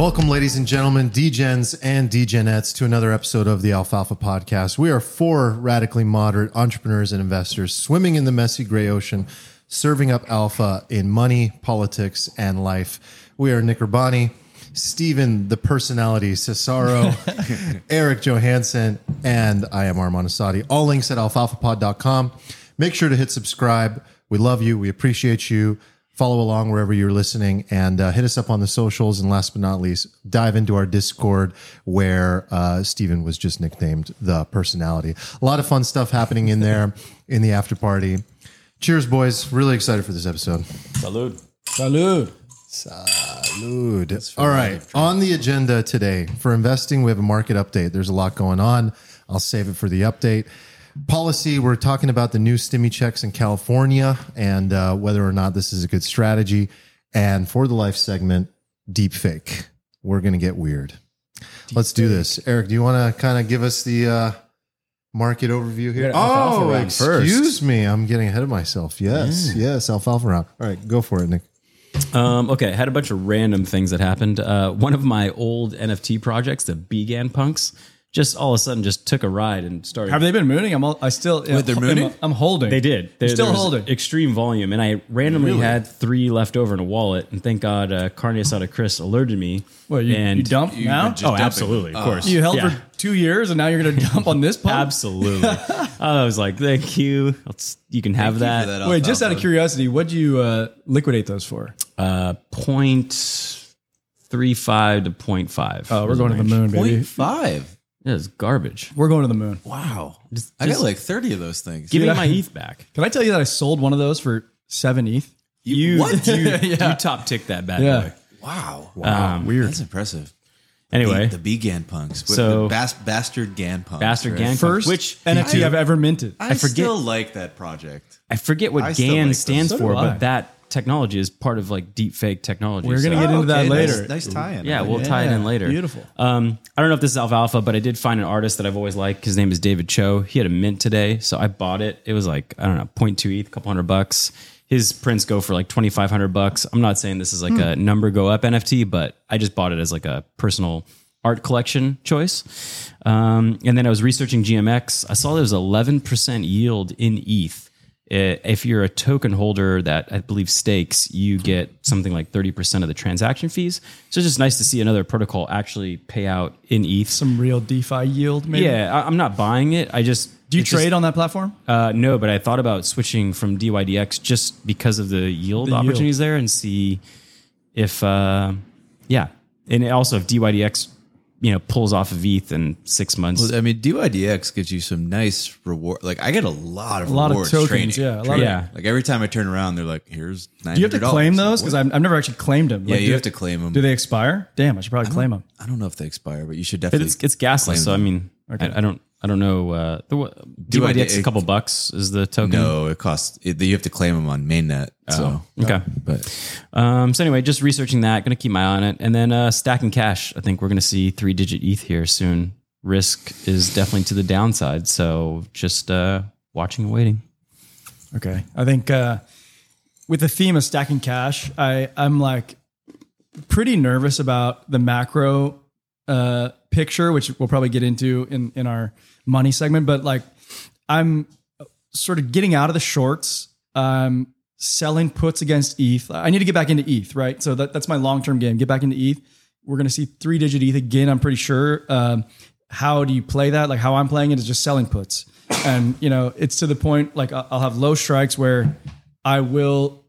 Welcome, ladies and gentlemen, DGens and DGenettes, to another episode of the Alfalfa Podcast. We are four radically moderate entrepreneurs and investors swimming in the messy gray ocean, serving up alpha in money, politics, and life. We are Nick Urbani, Stephen, the personality, Cesaro, Eric Johanson, and I am Arman Assadi. All links at alfalfapod.com. Make sure to hit subscribe. We love you. We appreciate you. Follow along wherever you're listening and uh, hit us up on the socials. And last but not least, dive into our Discord where uh, Stephen was just nicknamed the personality. A lot of fun stuff happening in there in the after party. Cheers, boys. Really excited for this episode. Salud. Salud. Salud. All right. On the agenda today for investing, we have a market update. There's a lot going on. I'll save it for the update. Policy, we're talking about the new stimmy checks in California and uh, whether or not this is a good strategy. And for the life segment, deep fake. We're going to get weird. Let's do this. Eric, do you want to kind of give us the uh, market overview here? Oh, excuse me. I'm getting ahead of myself. Yes, yes, alfalfa round. All right, go for it, Nick. Um, okay, I had a bunch of random things that happened. Uh, one of my old NFT projects, the BGAN Punks, just all of a sudden just took a ride and started. Have they been mooning? I'm all, I still. Wait, they're mooning? I'm, I'm holding. they did. There, still holding. Extreme volume, and I randomly had three left over in a wallet. And thank God, uh, Carne Asada Chris alerted me. Well, you, and you dumped you now? were just Oh, dumping. absolutely, of course. You held Yeah. for two years and now you're going to dump on this pump? Absolutely. I was like, thank you. Let's, you can have Thank you that. for that Wait, just out alfalfa. of curiosity, what'd you uh, liquidate those for? Uh, point three five to point five. Oh, we're going to the moon, baby. Point five. It was garbage. We're going to the moon. Wow. Just- I got just- like 30 of those things. Give me Dude, my I- ETH back. Can I tell you that I sold one of those for seven ETH? You, what? you, Yeah. you top tick that bad Yeah. boy. wow. Um, Weird. That's impressive. Anyway, The, the BGAN punks. What- So- the bas- bastard Gan punks. Bastard right? Gan First which NFT I've ever minted. I, forget- still like that project. I forget what I still GAN like those. stands So do for, I. but that technology is part of like deep fake technology. We're gonna so- get into that okay, later. Nice, nice tie-in. yeah, like we'll it. tie it in later. beautiful. Um, I don't know if this is alfalfa, but I did find an artist that I've always liked. His name is David Cho. He had a mint today, so I bought it. It was like I don't know, 0.2 ETH, a couple hundred bucks. His prints go for like twenty five hundred bucks. I'm not saying this is like a number go up NFT, but I just bought it as like a personal art collection choice. Um, and then I was researching GMX. I saw there was 11% yield in ETH. Uh, If you're a token holder that I believe stakes, you get something like 30% of the transaction fees. So it's just nice to see another protocol actually pay out in ETH. Some real DeFi yield, maybe? Yeah, I- I'm not buying it. I just Do you it's just- trade on that platform? uh, no, but I thought about switching from DYDX just because of the yield The yield. opportunities there and see if, uh, yeah, and also if DYDX, you know, pulls off of ETH in six months. Well, I mean, DYDX gives you some nice reward. Like, I get a lot of A lot of rewards tokens, trading. yeah, a lot of- Yeah. Like every time I turn around, they're like, "Here's $900. Do you have to claim those? Because I've, I've never actually claimed them. yeah, Like, you do- have to claim them. Do they expire? Damn, I should probably claim them. I don't know if they expire, but you should definitely. it's it's gasless, claim so I them. mean, I, I don't I don't know. Uh, the wa- DYDX a couple bucks is the token. no, it costs. It, you have to claim them on mainnet. So, Okay. but Um, so anyway, just researching that. Going to keep my eye on it, and then uh, stacking cash. I think we're going to see three digit ETH here soon. Risk is definitely to the downside, so just uh, watching and waiting. Okay. I think uh, with the theme of stacking cash, I, I'm like pretty nervous about the macro uh, picture, which we'll probably get into in, in our money segment. But like, I'm sort of getting out of the shorts. Um, selling puts against ETH. I need to get back into ETH, right? So that, that's my long term game. Get back into ETH. We're going to see three digit ETH again. I'm pretty sure. Um, how do you play that? Like how I'm playing it is just selling puts, and you know it's to the point like I'll have low strikes where I will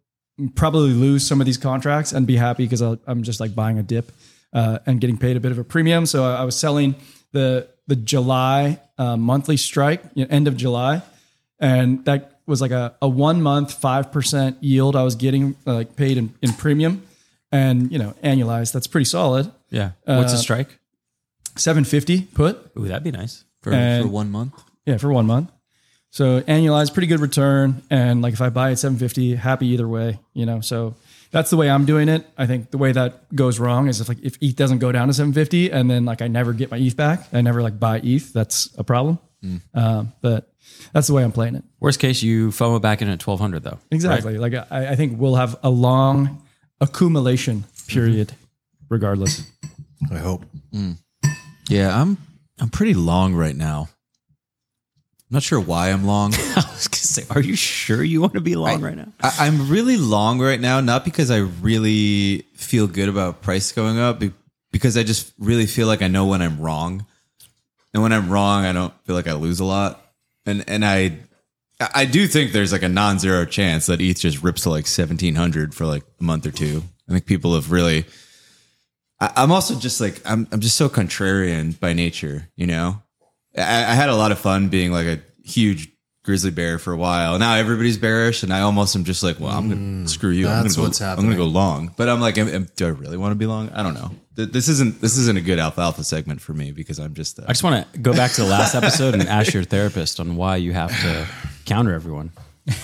probably lose some of these contracts and be happy because I'm just like buying a dip uh, and getting paid a bit of a premium. So I I was selling the the July uh, monthly strike, you know, end of July, and that was like a, a one month five percent yield I was getting uh, like paid in, in premium, and you know annualized that's pretty solid. Yeah. What's a strike? Seven fifty put, Ooh, that'd be nice. for, And- for one month, yeah, for one month. So annualized, pretty good return. And like if I buy at 750, happy either way, you know. So that's the way I'm doing it. I think the way that goes wrong is if like if ETH doesn't go down to 750 and then like I never get my ETH back, I never like buy ETH. That's a problem. Um, but that's the way I'm playing it. Worst case, you FOMO back in at twelve hundred though. Exactly. Like I, I think we'll have a long accumulation period, regardless. I hope. Yeah, I'm I'm pretty long right now. I'm not sure why I'm long. I say, are you sure you want to be long right now? I, I'm really long right now, not because I really feel good about price going up, because I just really feel like I know when I'm wrong, and when I'm wrong, I don't feel like I lose a lot, and and I I do think there's like a non-zero chance that ETH just rips to like 1700 for like a month or two. I think people have really. I, I'm also just like I'm I'm just so contrarian by nature, you know. I, I had a lot of fun being like a huge grizzly bear for a while. Now everybody's bearish, and I almost am just like, well, I'm gonna screw you. I'm that's gonna go, what's I'm gonna go long. But I'm like, am, am- do I really want to be long? I don't know. Th- This isn't this isn't a good alfalfa segment for me because I'm just. Uh, I just want to go back to the last episode and ask your therapist on why you have to counter everyone.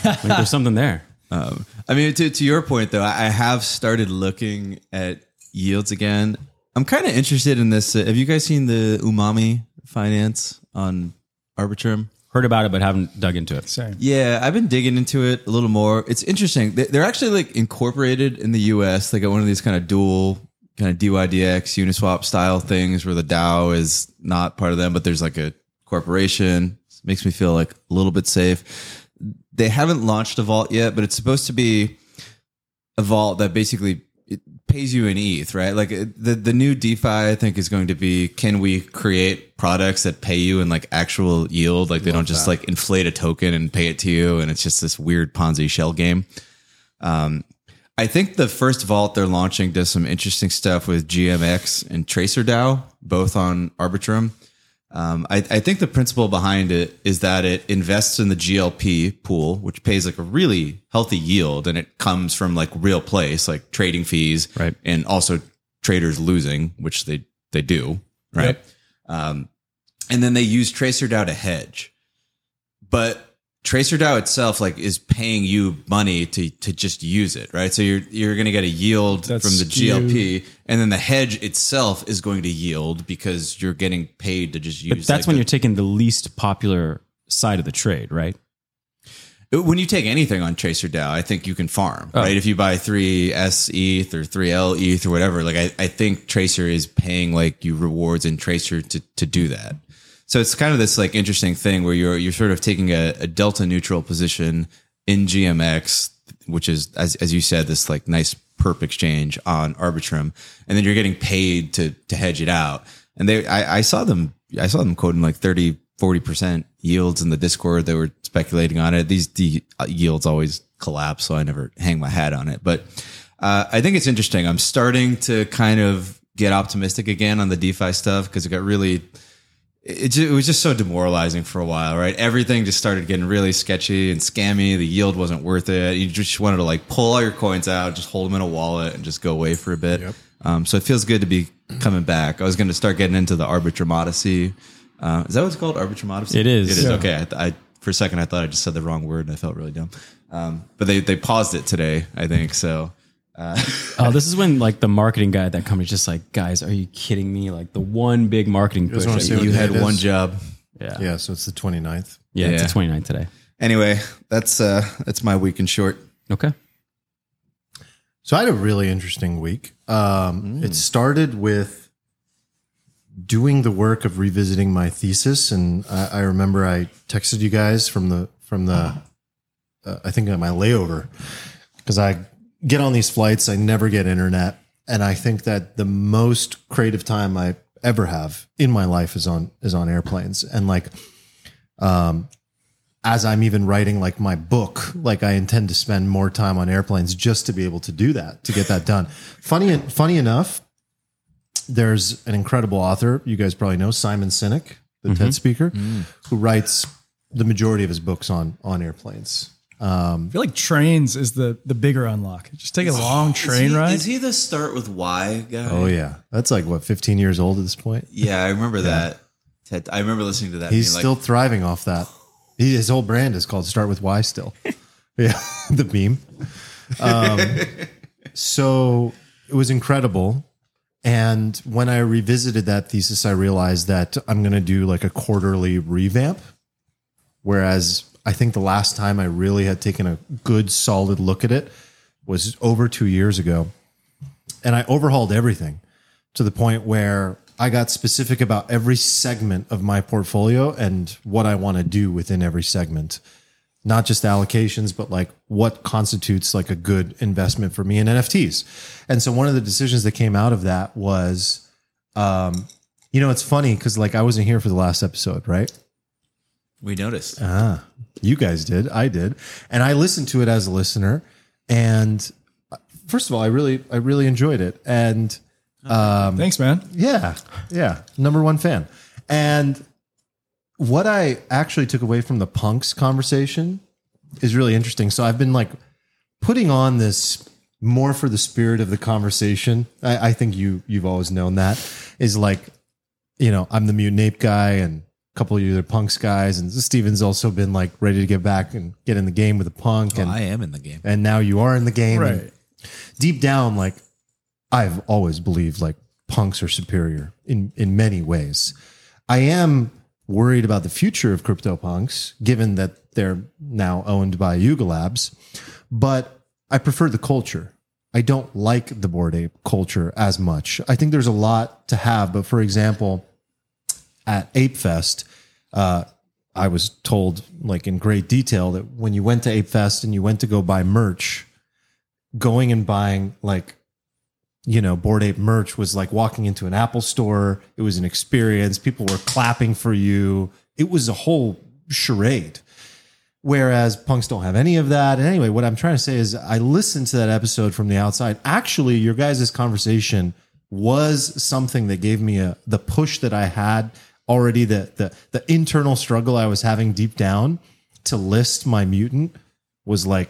Like there's something there. Um, I mean, to, to your point though, I I have started looking at yields again. I'm kind of interested in this. Uh, have you guys seen the Umami Finance on Arbitrum? Heard about it, but haven't dug into it. Same. Yeah, I've been digging into it a little more. It's interesting. They- They're actually like incorporated in the U.S. They got one of these kind of dual kind of DYDX Uniswap style things where the DAO is not part of them, but there's like a corporation. makes me feel like a little bit safe. They haven't launched a vault yet, but it's supposed to be a vault that basically it pays you in ETH, right? Like the the new DeFi, I think, is going to be: can we create products that pay you in like actual yield? Like they don't just like inflate a token and pay it to you, and it's just this weird Ponzi shell game. Um, I think the first vault they're launching does some interesting stuff with GMX and TracerDAO, both on Arbitrum. Um, I, I think the principle behind it is that it invests in the GLP pool, which pays like a really healthy yield, and it comes from like real place, like trading fees, Right. and also traders losing, which they they do, right? Yep. Um, and then they use TracerDAO to hedge, but TracerDAO itself like is paying you money to to just use it, right? So you're you're going to get a yield That's from the. GLP, and then the hedge itself is going to yield because you're getting paid to just use. But that's like, when you're taking the least popular side of the trade, right? Uh, when you take anything on TracerDAO, I think you can farm, Oh. right? If you buy three S ETH or three L ETH or whatever, like I, I think Tracer is paying like you rewards in Tracer to to do that. So it's kind of this like interesting thing where you're you're sort of taking a, a delta neutral position in GMX, which is as as you said, this like nice perp exchange on Arbitrum, and then you're getting paid to to hedge it out. And they I, I saw them I saw them quoting like 30, 40% yields in the Discord. They were speculating on it. These the yields always collapse, so I never hang my hat on it. But uh, I think it's interesting. I'm starting to kind of get optimistic again on the DeFi stuff because it got really it, ju- it was just so demoralizing for a while, right? Everything just started getting really sketchy and scammy. The yield wasn't worth it. You just wanted to like pull all your coins out, just hold them in a wallet, and just go away for a bit. Um, so it feels good to be coming back. I was going to start getting into the Arbitrum Odyssey. Uh, is that what it's called? Arbitrum Odyssey? It is. It is. Yeah. Okay. I, th- I for a second I thought I just said the wrong word and I felt really dumb. Um, but they they paused it today, I think. So Oh, this is when like the marketing guy at that company's just like, guys, are you kidding me? Like the one big marketing push. that you you had it one job. yeah. Yeah, so it's the 29th. Yeah, it's Yeah. the 29th today. Anyway, that's uh that's my week in short. Okay. So I had a really interesting week. Um, It started with doing the work of revisiting my thesis, and I, I remember I texted you guys from the from the uh, I think my layover because I get on these flights, I never get internet, and I think that the most creative time I ever have in my life is on is on airplanes, and like um, as I'm even writing like my book, like I intend to spend more time on airplanes just to be able to do that, to get that done. Funny, funny enough, there's an incredible author you guys probably know, Simon Sinek, the mm-hmm. TED speaker, mm. who writes the majority of his books on on airplanes. I feel like trains is the the bigger unlock. Just take a long train ride. Is he the start with Why guy? Oh yeah, that's like what 15 years old at this point. Yeah, I remember that. Ted, I remember listening to that. He's being still like, thriving off that. He, his whole brand is called Start with Why. Still, yeah, the beam. Um, so it was incredible. And when I revisited that thesis, I realized that I'm going to do like a quarterly revamp. Whereas I think the last time I really had taken a good, solid look at it was over two years ago. And I overhauled everything to the point where I got specific about every segment of my portfolio and what I want to do within every segment. Not just allocations, but like what constitutes like a good investment for me in NFTs. And so one of the decisions that came out of that was, um, you know, it's funny because like I wasn't here for the last episode, right? We noticed. Ah, you guys did. I did. And I listened to it as a listener. And uh, first of all, I really, I really enjoyed it. And Thanks, man. yeah, yeah, number one fan. And what I actually took away from the punks conversation is really interesting. So I've been like putting on this more for the spirit of the conversation. I, I think you you've always known that is like, you know, I'm the mutant ape guy and couple of you are punks guys, and Steven's also been like ready to get back and get in the game with the punk, oh, and I am in the game. and now you are in the game. and Right. deep down, like I've always believed like punks are superior in in many ways. I am worried about the future of CryptoPunks, given that they're now owned by Yuga Labs, but I prefer the culture. I don't like the Bored Ape culture as much. I think there's a lot to have, but for example, at Ape Fest, uh, I was told like in great detail that when you went to Ape Fest and you went to go buy merch, going and buying like you know Bored Ape merch was like walking into an apple store. It was an experience. People were clapping for you. It was a whole charade. Whereas punks don't have any of that. And anyway what i'm trying to say is i listened to that episode from the outside. Actually your guys' conversation was something that gave me a the push that i had already the the, the internal struggle i was having deep down to list my mutant was like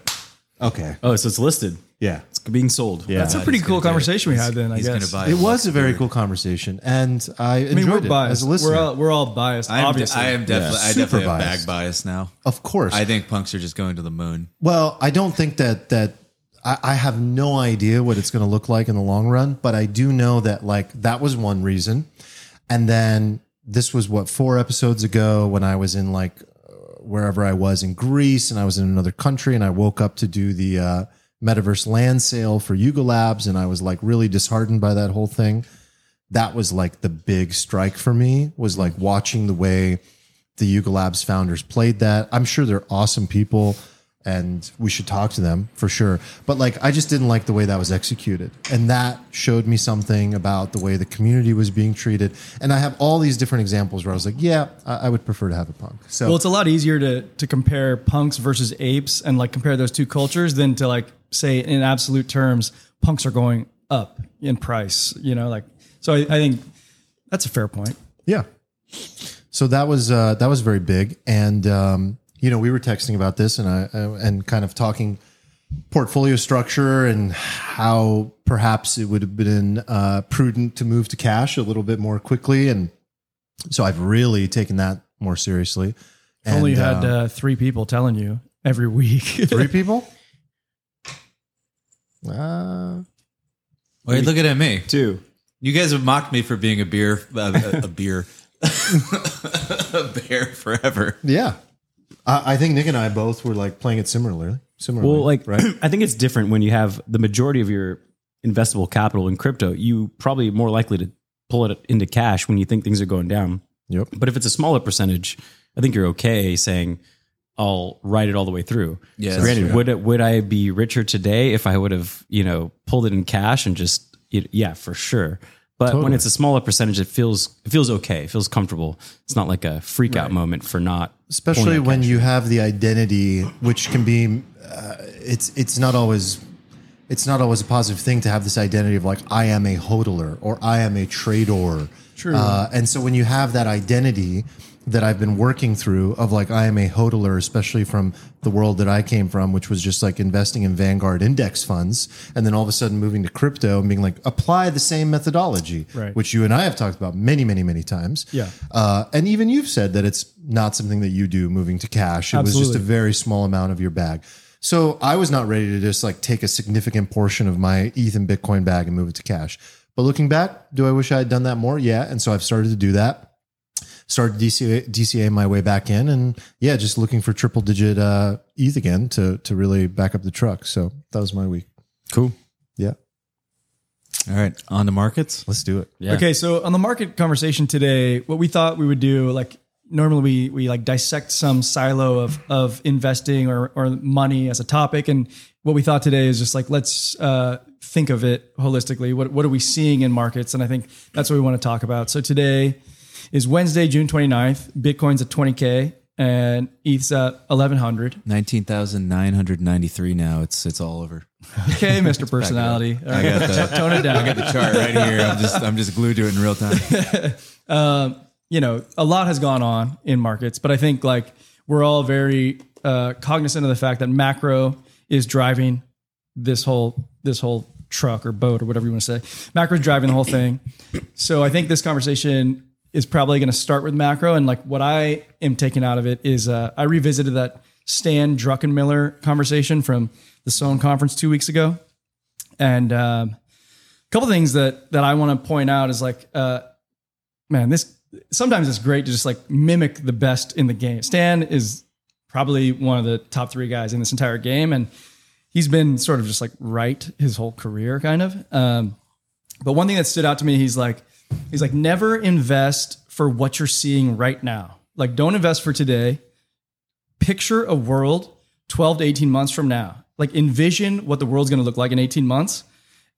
okay Oh, so it's listed. yeah It's being sold. yeah That's a pretty cool gonna do it. conversation we had then, I he's guess. gonna buy It was a very cool conversation, and I enjoyed mean, we're it biased. as a listener. We're all, we're all biased, I am, obviously. I am definitely, I Super definitely have biased. bag bias now. of course. I think punks are just going to the moon. well, I don't think that that I, I have no idea what it's going to look like in the long run, but I do know that like that was one reason, and then this was what four episodes ago when I was in like uh, wherever I was in Greece and I was in another country and I woke up to do the uh, metaverse land sale for Yuga Labs and I was like really disheartened by that whole thing. That was like the big strike for me was like watching the way the Yuga Labs founders played that. I'm sure they're awesome people and we should talk to them for sure. But like, I just didn't like the way that was executed. And that showed me something about the way the community was being treated. And I have all these different examples where I was like, yeah, I, I would prefer to have a punk. So well, it's a lot easier to to compare punks versus apes and like compare those two cultures than to like say in absolute terms punks are going up in price. You know, like so. I, I think that's a fair point. Yeah. So that was uh, that was very big, and um, you know we were texting about this, and I uh, and kind of talking portfolio structure and how perhaps it would have been uh, prudent to move to cash a little bit more quickly, and so I've really taken that more seriously. If only you had uh, uh, three people telling you every week. three people. Uh, Wait, look at me. Two. You guys have mocked me for being a beer, a, a, a beer, a bear forever. yeah, I, I think Nick and I both were like playing it similarly. Similarly, Well, like right? I think it's different when you have the majority of your investable capital in crypto. You probably more likely to pull it into cash when you think things are going down. Yep. But if it's a smaller percentage, I think you're okay saying I'll ride it all the way through. Yeah, So granted, true. would it, would I be richer today if I would have you know pulled it in cash and just it, yeah for sure. But when it's a smaller percentage, it feels it feels okay. It feels comfortable. It's not like a freak out moment for not especially when you have the identity which can be uh, it's it's not always it's not always a positive thing to have this identity of like I am a hodler or I am a trader. True. Uh, and so when you have that identity that I've been working through of like I am a hodler, especially from the world that I came from, which was just like investing in Vanguard index funds, and then all of a sudden moving to crypto and being like apply the same methodology, Right. which you and I have talked about many, many, many times. Yeah. Uh, and even you've said that it's not something that you do moving to cash. It was just a very small amount of your bag. So I was not ready to just like take a significant portion of my ETH and Bitcoin bag and move it to cash. But looking back, do I wish I had done that more? Yeah. And so I've started to do that. Started DCA, DCA my way back in, and yeah, just looking for triple digit uh, ETH again to to really back up the truck. So that was my week. cool. Yeah. All right, on to markets. Let's do it. Yeah. Okay, so on the market conversation today, what we thought we would do, like normally we we like dissect some silo of of investing or or money as a topic, and what we thought today is just like let's uh, think of it holistically. What what are we seeing in markets? And I think that's what we want to talk about. So today is Wednesday, June 29th. Bitcoin's at 20k and ETH's at 1100. Nineteen thousand nine hundred ninety-three. Now it's it's all over. Okay, Mr. Personality. All I got the tone it down. I got the chart right here. I'm just I'm just glued to it in real time. you know, a lot has gone on in markets, but I think like we're all very uh, cognizant of the fact that macro is driving this whole this whole truck or boat or whatever you want to say. Macro is driving the whole thing. So I think this conversation is probably going to start with macro, and like what I am taking out of it is uh, I revisited that Stan Druckenmiller conversation from the Sohn conference two weeks ago, and um, a couple things that that I want to point out is like. Uh, man, this sometimes it's great to just like mimic the best in the game. Stan is probably one of the top three guys in this entire game, and he's been sort of just like right his whole career, kind of. Um, but one thing that stood out to me, he's like, he's like, never invest for what you're seeing right now. Like, don't invest for today. Picture a world 12 to 18 months from now. Like, envision what the world's going to look like in 18 months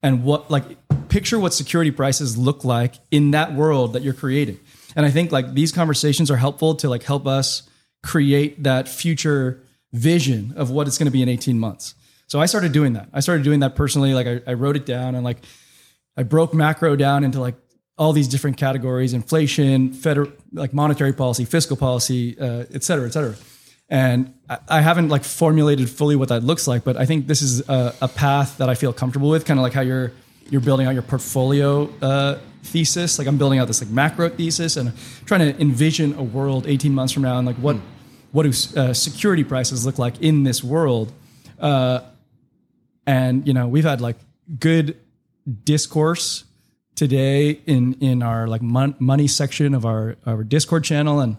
and what like picture what security prices look like in that world that you're creating and i think like these conversations are helpful to like help us create that future vision of what it's going to be in 18 months so i started doing that i started doing that personally like I, I wrote it down and like i broke macro down into like all these different categories inflation federal like monetary policy fiscal policy uh, et cetera et cetera. And I, I haven't like formulated fully what that looks like but i think this is a, a path that i feel comfortable with kind of like how you're you're building out your portfolio uh, thesis. Like i'm building out this like macro thesis and trying to envision a world 18 months from now and like what what do uh, security prices look like in this world? Uh, and you know we've had like good discourse today in in our like mon- money section of our our discord channel and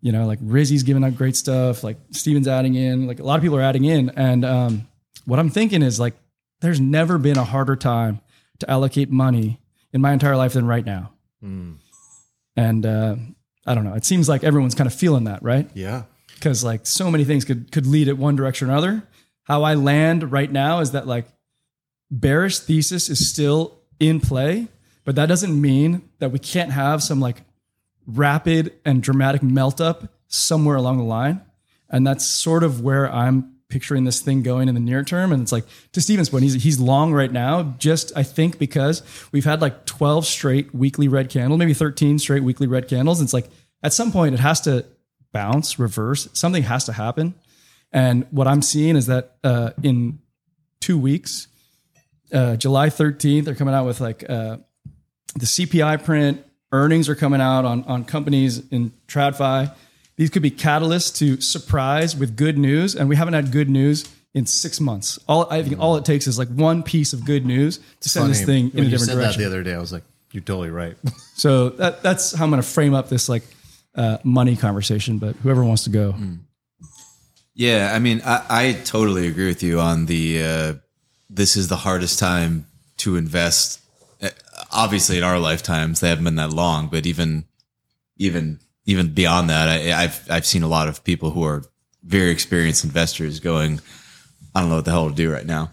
you know, like Rizzy's giving out great stuff, like Steven's adding in, like a lot of people are adding in. And um, what I'm thinking is like, there's never been a harder time to allocate money in my entire life than right now. And uh, I don't know, it seems like everyone's kind of feeling that, right? Yeah. Because like so many things could could lead it one direction or another. How I land right now is that like bearish thesis is still in play, but that doesn't mean that we can't have some like rapid and dramatic melt up somewhere along the line. And that's sort of where I'm picturing this thing going in the near term. And it's like to Steven's point, he's he's long right now, just I think because we've had like 12 straight weekly red candles, maybe 13 straight weekly red candles. And it's like at some point it has to bounce, reverse, something has to happen. And what I'm seeing is that uh, in two weeks, uh, July 13th, they're coming out with like uh, the CPI print. Earnings are coming out on on companies in TradFi. These could be catalysts to surprise with good news, and we haven't had good news in six months. All I think all it takes is like one piece of good news to send this thing in when a you different said direction. that the other day, I was like, "You're totally right." So that, that's how I'm going to frame up this like uh, money conversation. But whoever wants to go, Yeah, I mean, I, I totally agree with you on the. Uh, this is the hardest time to invest. Obviously, in our lifetimes, they haven't been that long, but even, even, even beyond that, I, I've I've seen a lot of people who are very experienced investors going, I don't know what the hell to do right now.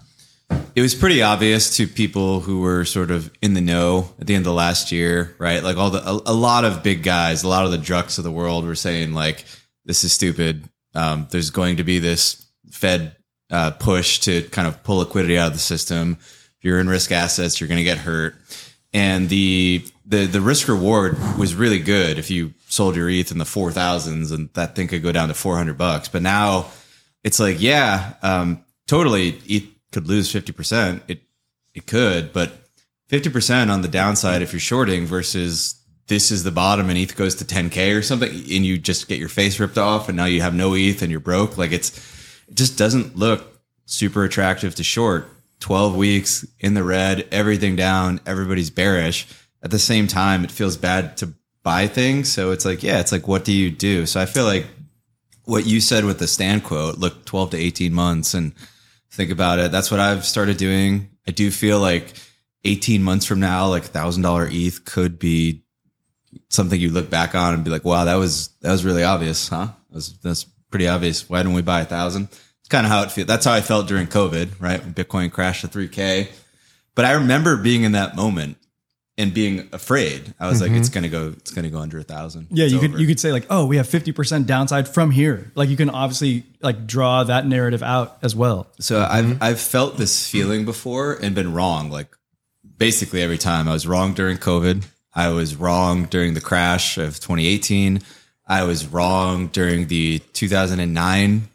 It was pretty obvious to people who were sort of in the know at the end of last year, right? Like all the a, a lot of big guys, a lot of the drucks of the world were saying like, "This is stupid." Um, there's going to be this Fed uh, push to kind of pull liquidity out of the system. If you're in risk assets, you're going to get hurt. And the the the risk reward was really good if you sold your ETH in the four thousands, and that thing could go down to four hundred bucks. But now it's like, yeah, um, totally, ETH could lose fifty percent. It it could, but fifty percent on the downside if you're shorting versus this is the bottom and ETH goes to 10k or something, and you just get your face ripped off, and now you have no ETH and you're broke. Like it's it just doesn't look super attractive to short. 12 weeks in the red, everything down, everybody's bearish. At the same time, it feels bad to buy things. So it's like, yeah, it's like, what do you do? So I feel like what you said with the Stan quote, look 12 to 18 months and think about it. That's what I've started doing. I do feel like 18 months from now, like thousand dollar ETH could be something you look back on and be like, wow, that was, that was really obvious, huh? That's, that's pretty obvious. Why didn't we buy a thousand? It's kind of how it feels. That's how I felt during COVID, right? When Bitcoin crashed to 3K. But I remember being in that moment and being afraid. I was like, it's mm-hmm. gonna go, it's gonna go under a thousand. Yeah, It's you could over. you could say like, oh, we have fifty percent downside from here. Like you can obviously like draw that narrative out as well. So mm-hmm. I've I've felt this feeling before and been wrong. Like basically every time I was wrong during COVID. I was wrong during the crash of 2018. I was wrong during the 2009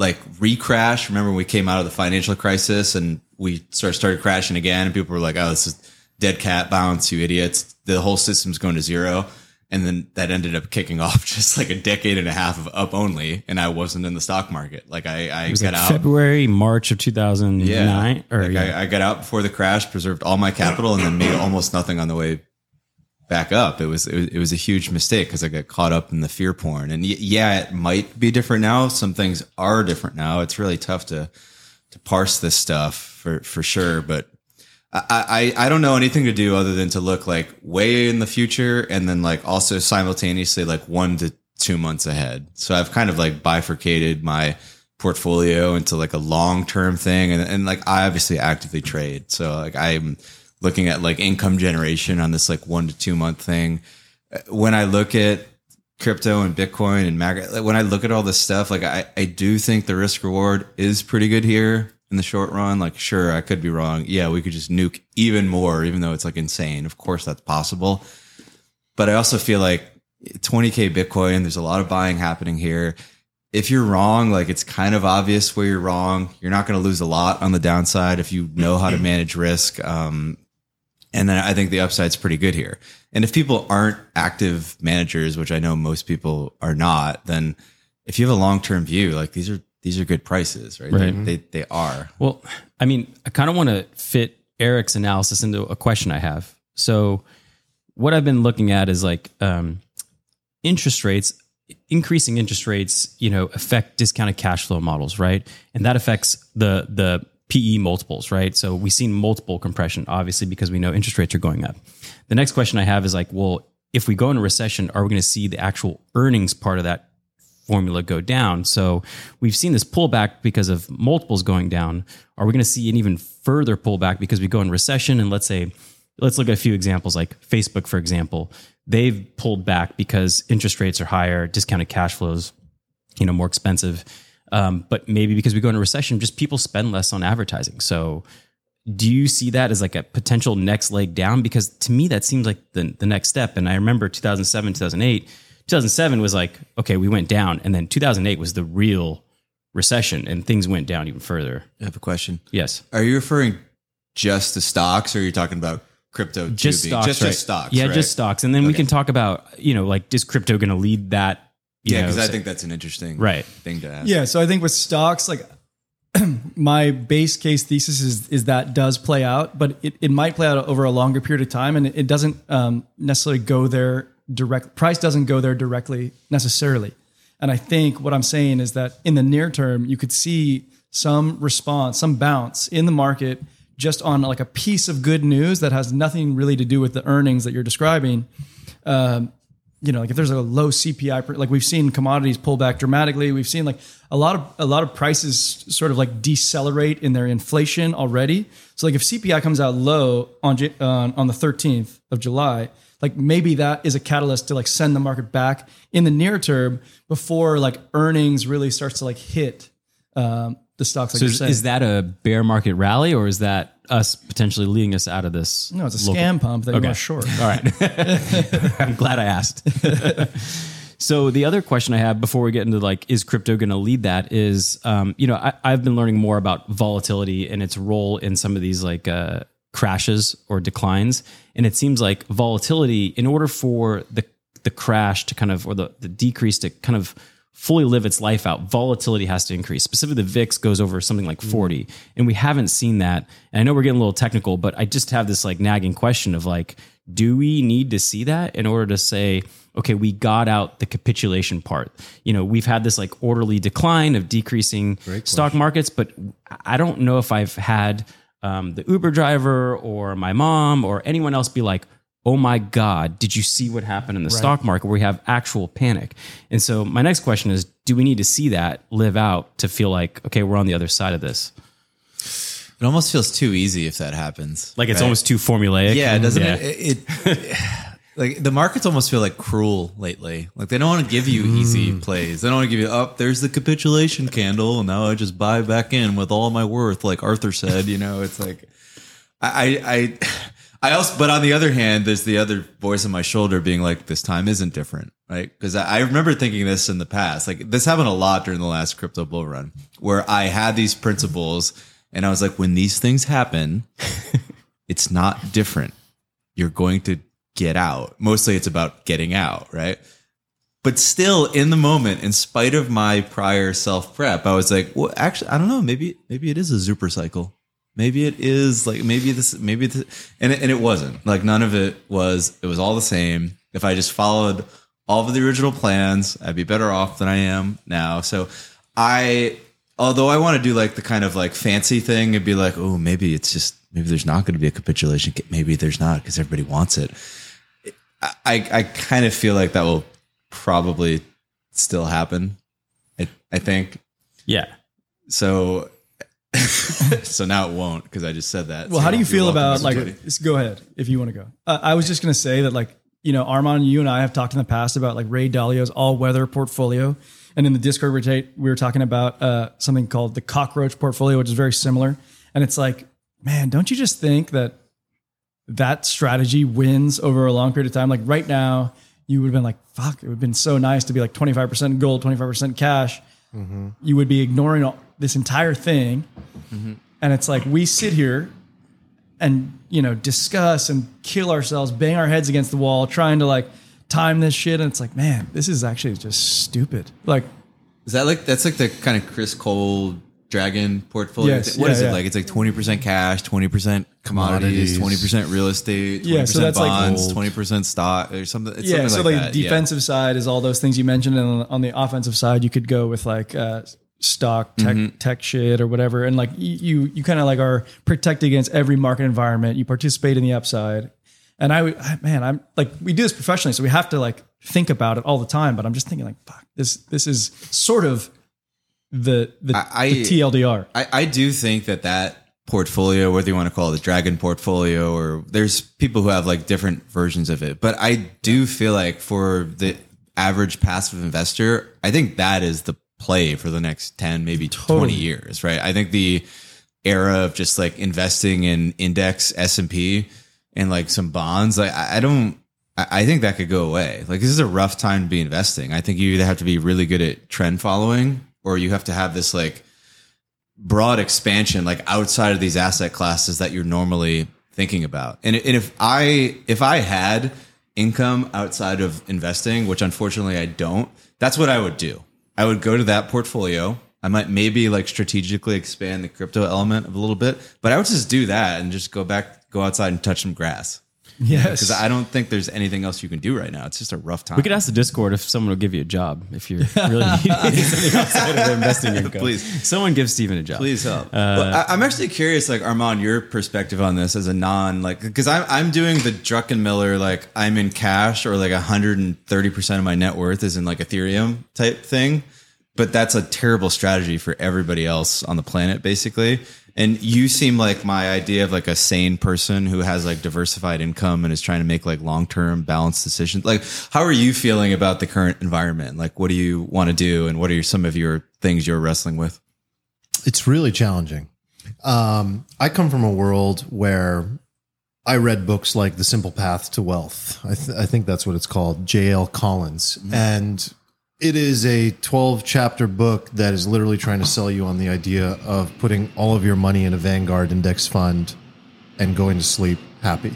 like re-crash. Remember when we came out of the financial crisis and we sort of started crashing again and people were like, "Oh, this is dead cat bounce, you idiots. The whole system's going to zero. And then that ended up kicking off just like a decade and a half of up only. And I wasn't in the stock market. Like I, I got like out. February, March of 2009. Yeah. Or Like, yeah. I, I got out before the crash, preserved all my capital, and then made almost nothing on the way back up. It was it was, it was a huge mistake because I got caught up in the fear porn. And y- yeah, it might be different now. Some things are different now. It's really tough to to parse this stuff for for sure. But I, I I don't know anything to do other than to look like way in the future, and then like also simultaneously like one to two months ahead. So I've kind of like bifurcated my portfolio into like a long term thing, and and like I obviously actively trade. So like I'm looking at like income generation on this like one to two month thing. When I look at crypto and Bitcoin and MAGA, when I look at all this stuff, like I, I do think the risk reward is pretty good here in the short run. Like, sure, I could be wrong. Yeah, we could just nuke even more, even though it's like insane. Of course, that's possible. But I also feel like 20K Bitcoin, there's a lot of buying happening here. If you're wrong, like it's kind of obvious where you're wrong. You're not going to lose a lot on the downside if you know how to manage risk. Um, and then I think the upside's pretty good here. And if people aren't active managers, which I know most people are not, then if you have a long term view, like these are these are good prices, right? They, they they are. Well, I mean, I kind of want to fit Eric's analysis into a question I have. So, what I've been looking at is like um, interest rates, increasing interest rates, you know, affect discounted cash flow models, right? And that affects the the PE multiples, right? So we've seen multiple compression, obviously, because we know interest rates are going up. The next question I have is like, well, if we go into recession, are we going to see the actual earnings part of that formula go down. So we've seen this pullback because of multiples going down. Are we going to see an even further pullback because we go in recession? And let's say, let's look at a few examples like Facebook, for example. They've pulled back because interest rates are higher, discounted cash flows, you know, more expensive. Um, but maybe because we go into recession, just people spend less on advertising. So do you see that as like a potential next leg down? Because to me, that seems like the, the next step. And I remember 2007, 2008, 2007 was like, okay, we went down. And then 2008 was the real recession and things went down even further. I have a question. Yes. Are you referring just to stocks, or are you talking about crypto? Just stocks. Just, right? just stocks. Yeah, right? just stocks. And then we can talk about, you know, like, is crypto going to lead that? You yeah, because I think that's an interesting Right. thing to ask. Yeah, so I think with stocks, like my base case thesis is is that does play out, but it, it might play out over a longer period of time, and it, it doesn't um, necessarily go there direct. Price doesn't go there directly necessarily, and I think what I'm saying is that in the near term, you could see some response, some bounce in the market just on like a piece of good news that has nothing really to do with the earnings that you're describing you know, like if there's a low CPI, like we've seen commodities pull back dramatically. We've seen like a lot of a lot of prices sort of like decelerate in their inflation already. So like if CPI comes out low on J- uh, on the 13th of July, like maybe that is a catalyst to like send the market back in the near term before like earnings really starts to like hit um, the stocks. Like So is, is that a bear market rally or is that us potentially leading us out of this? no, it's a local- scam pump that Okay. you want short. All right. I'm glad I asked. so the other question I have before we get into like, is crypto going to lead that is, um, you know, I, I've been learning more about volatility and its role in some of these like uh, crashes or declines. And it seems like volatility, in order for the, the crash to kind of, or the, the decrease to kind of fully live its life out, volatility has to increase. Specifically, the VIX goes over something like 40. And we haven't seen that. And I know we're getting a little technical, but I just have this like nagging question of like, do we need to see that in order to say, okay, we got out the capitulation part? You know, we've had this like orderly decline of decreasing stock markets, but I don't know if I've had um, the Uber driver or my mom or anyone else be like, oh my God, did you see what happened in the stock market where we have actual panic? And so my next question is do we need to see that live out to feel like, okay, we're on the other side of this? It almost feels too easy if that happens. Like it's right? almost too formulaic. Yeah, it doesn't Yeah. it? It, it like the markets almost feel like cruel lately. Like they don't want to give you easy mm. plays. They don't want to give you up. there's the capitulation candle, and now I just buy back in with all my worth, like Arthur said. You know, it's like I I I also, but on the other hand, there's the other voice on my shoulder being like, this time isn't different, right? Because I, I remember thinking this in the past. Like this happened a lot during the last crypto bull run, where I had these principles, and I was like, when these things happen, it's not different. You're going to get out. Mostly it's about getting out, right? But still in the moment, in spite of my prior self prep, I was like, well, actually, I don't know. Maybe, maybe it is a super cycle. Maybe it is like, maybe this, maybe this, and it, and it wasn't like none of it was, it was all the same. If I just followed all of the original plans, I'd be better off than I am now. So I, although I want to do like the kind of like fancy thing and be like, oh, maybe it's just, maybe there's not going to be a capitulation. Maybe there's not because everybody wants it. I, I kind of feel like that will probably still happen. I, I think Yeah. so. so now it won't because I just said that. Well, So how do you feel about Mr. like? Just Go ahead if you want to go. Uh, I was just going to say that like you know Arman, you and I have talked in the past about like Ray Dalio's all weather portfolio, and in the Discord we ta- we were talking about uh, something called the cockroach portfolio, which is very similar. And it's like, man, don't you just think that that strategy wins over a long period of time? Like right now, you would have been like, fuck, it would have been so nice to be like twenty five percent gold, twenty five percent cash. You would be ignoring all, this entire thing and it's like we sit here and you know discuss and kill ourselves bang our heads against the wall trying to like time this shit and it's like man this is actually just stupid like Is that like that's like the kind of Chris Cole Dragon portfolio? Yes, What is yeah, it yeah. like? It's like twenty percent cash, twenty percent commodities, Commodities. twenty percent real estate, twenty Yeah, so percent that's bonds, gold. twenty percent stock, or something. It's yeah something so like like that. the yeah. defensive side is all those things you mentioned and on- on the offensive side you could go with like uh stock tech Mm-hmm. tech shit or whatever. And like you you kind of like are protected against every market environment. You participate in the upside. And I man I'm like we do this professionally so we have to like think about it all the time. But I'm just thinking like fuck this this is sort of the the, I- the TLDR I, I do think that that portfolio, whether you want to call it the Dragon portfolio, or there's people who have like different versions of it, but I do feel like for the average passive investor, I think that is the play for the next 10, maybe 20 years, right? I think the era of just like investing in index S&P and like some bonds, like I, I don't, I I think that could go away. Like this is a rough time to be investing. I think you either have to be really good at trend following or you have to have this like broad expansion like outside of these asset classes that you're normally thinking about. And, and if I if I had income outside of investing, which unfortunately I don't, that's what I would do. I would go to that portfolio. I might maybe like strategically expand the crypto element a little bit, but I would just do that and just go back, go outside and touch some grass. Yes Because I don't think there's anything else you can do right now. It's just a rough time. We could ask the Discord if someone will give you a job if you're really needing something outside of investing income. Please. someone give Steven a job. Please help. Uh, well, I, I'm actually curious, like Arman, your perspective on this as a non, like, because I'm I'm doing the Druckenmiller, like I'm in cash or like 130 percent of my net worth is in like Ethereum type thing, but that's a terrible strategy for everybody else on the planet, basically. And you seem like my idea of like a sane person who has like diversified income and is trying to make like long term balanced decisions. Like, how are you feeling about the current environment? Like, what do you want to do, and what are your, some of your things you're wrestling with? it's really challenging. Um, I come from a world where I read books like The Simple Path to Wealth. I, th- I think that's what it's called, J.L. Collins. And it is a 12 chapter book that is literally trying to sell you on the idea of putting all of your money in a Vanguard index fund and going to sleep happy.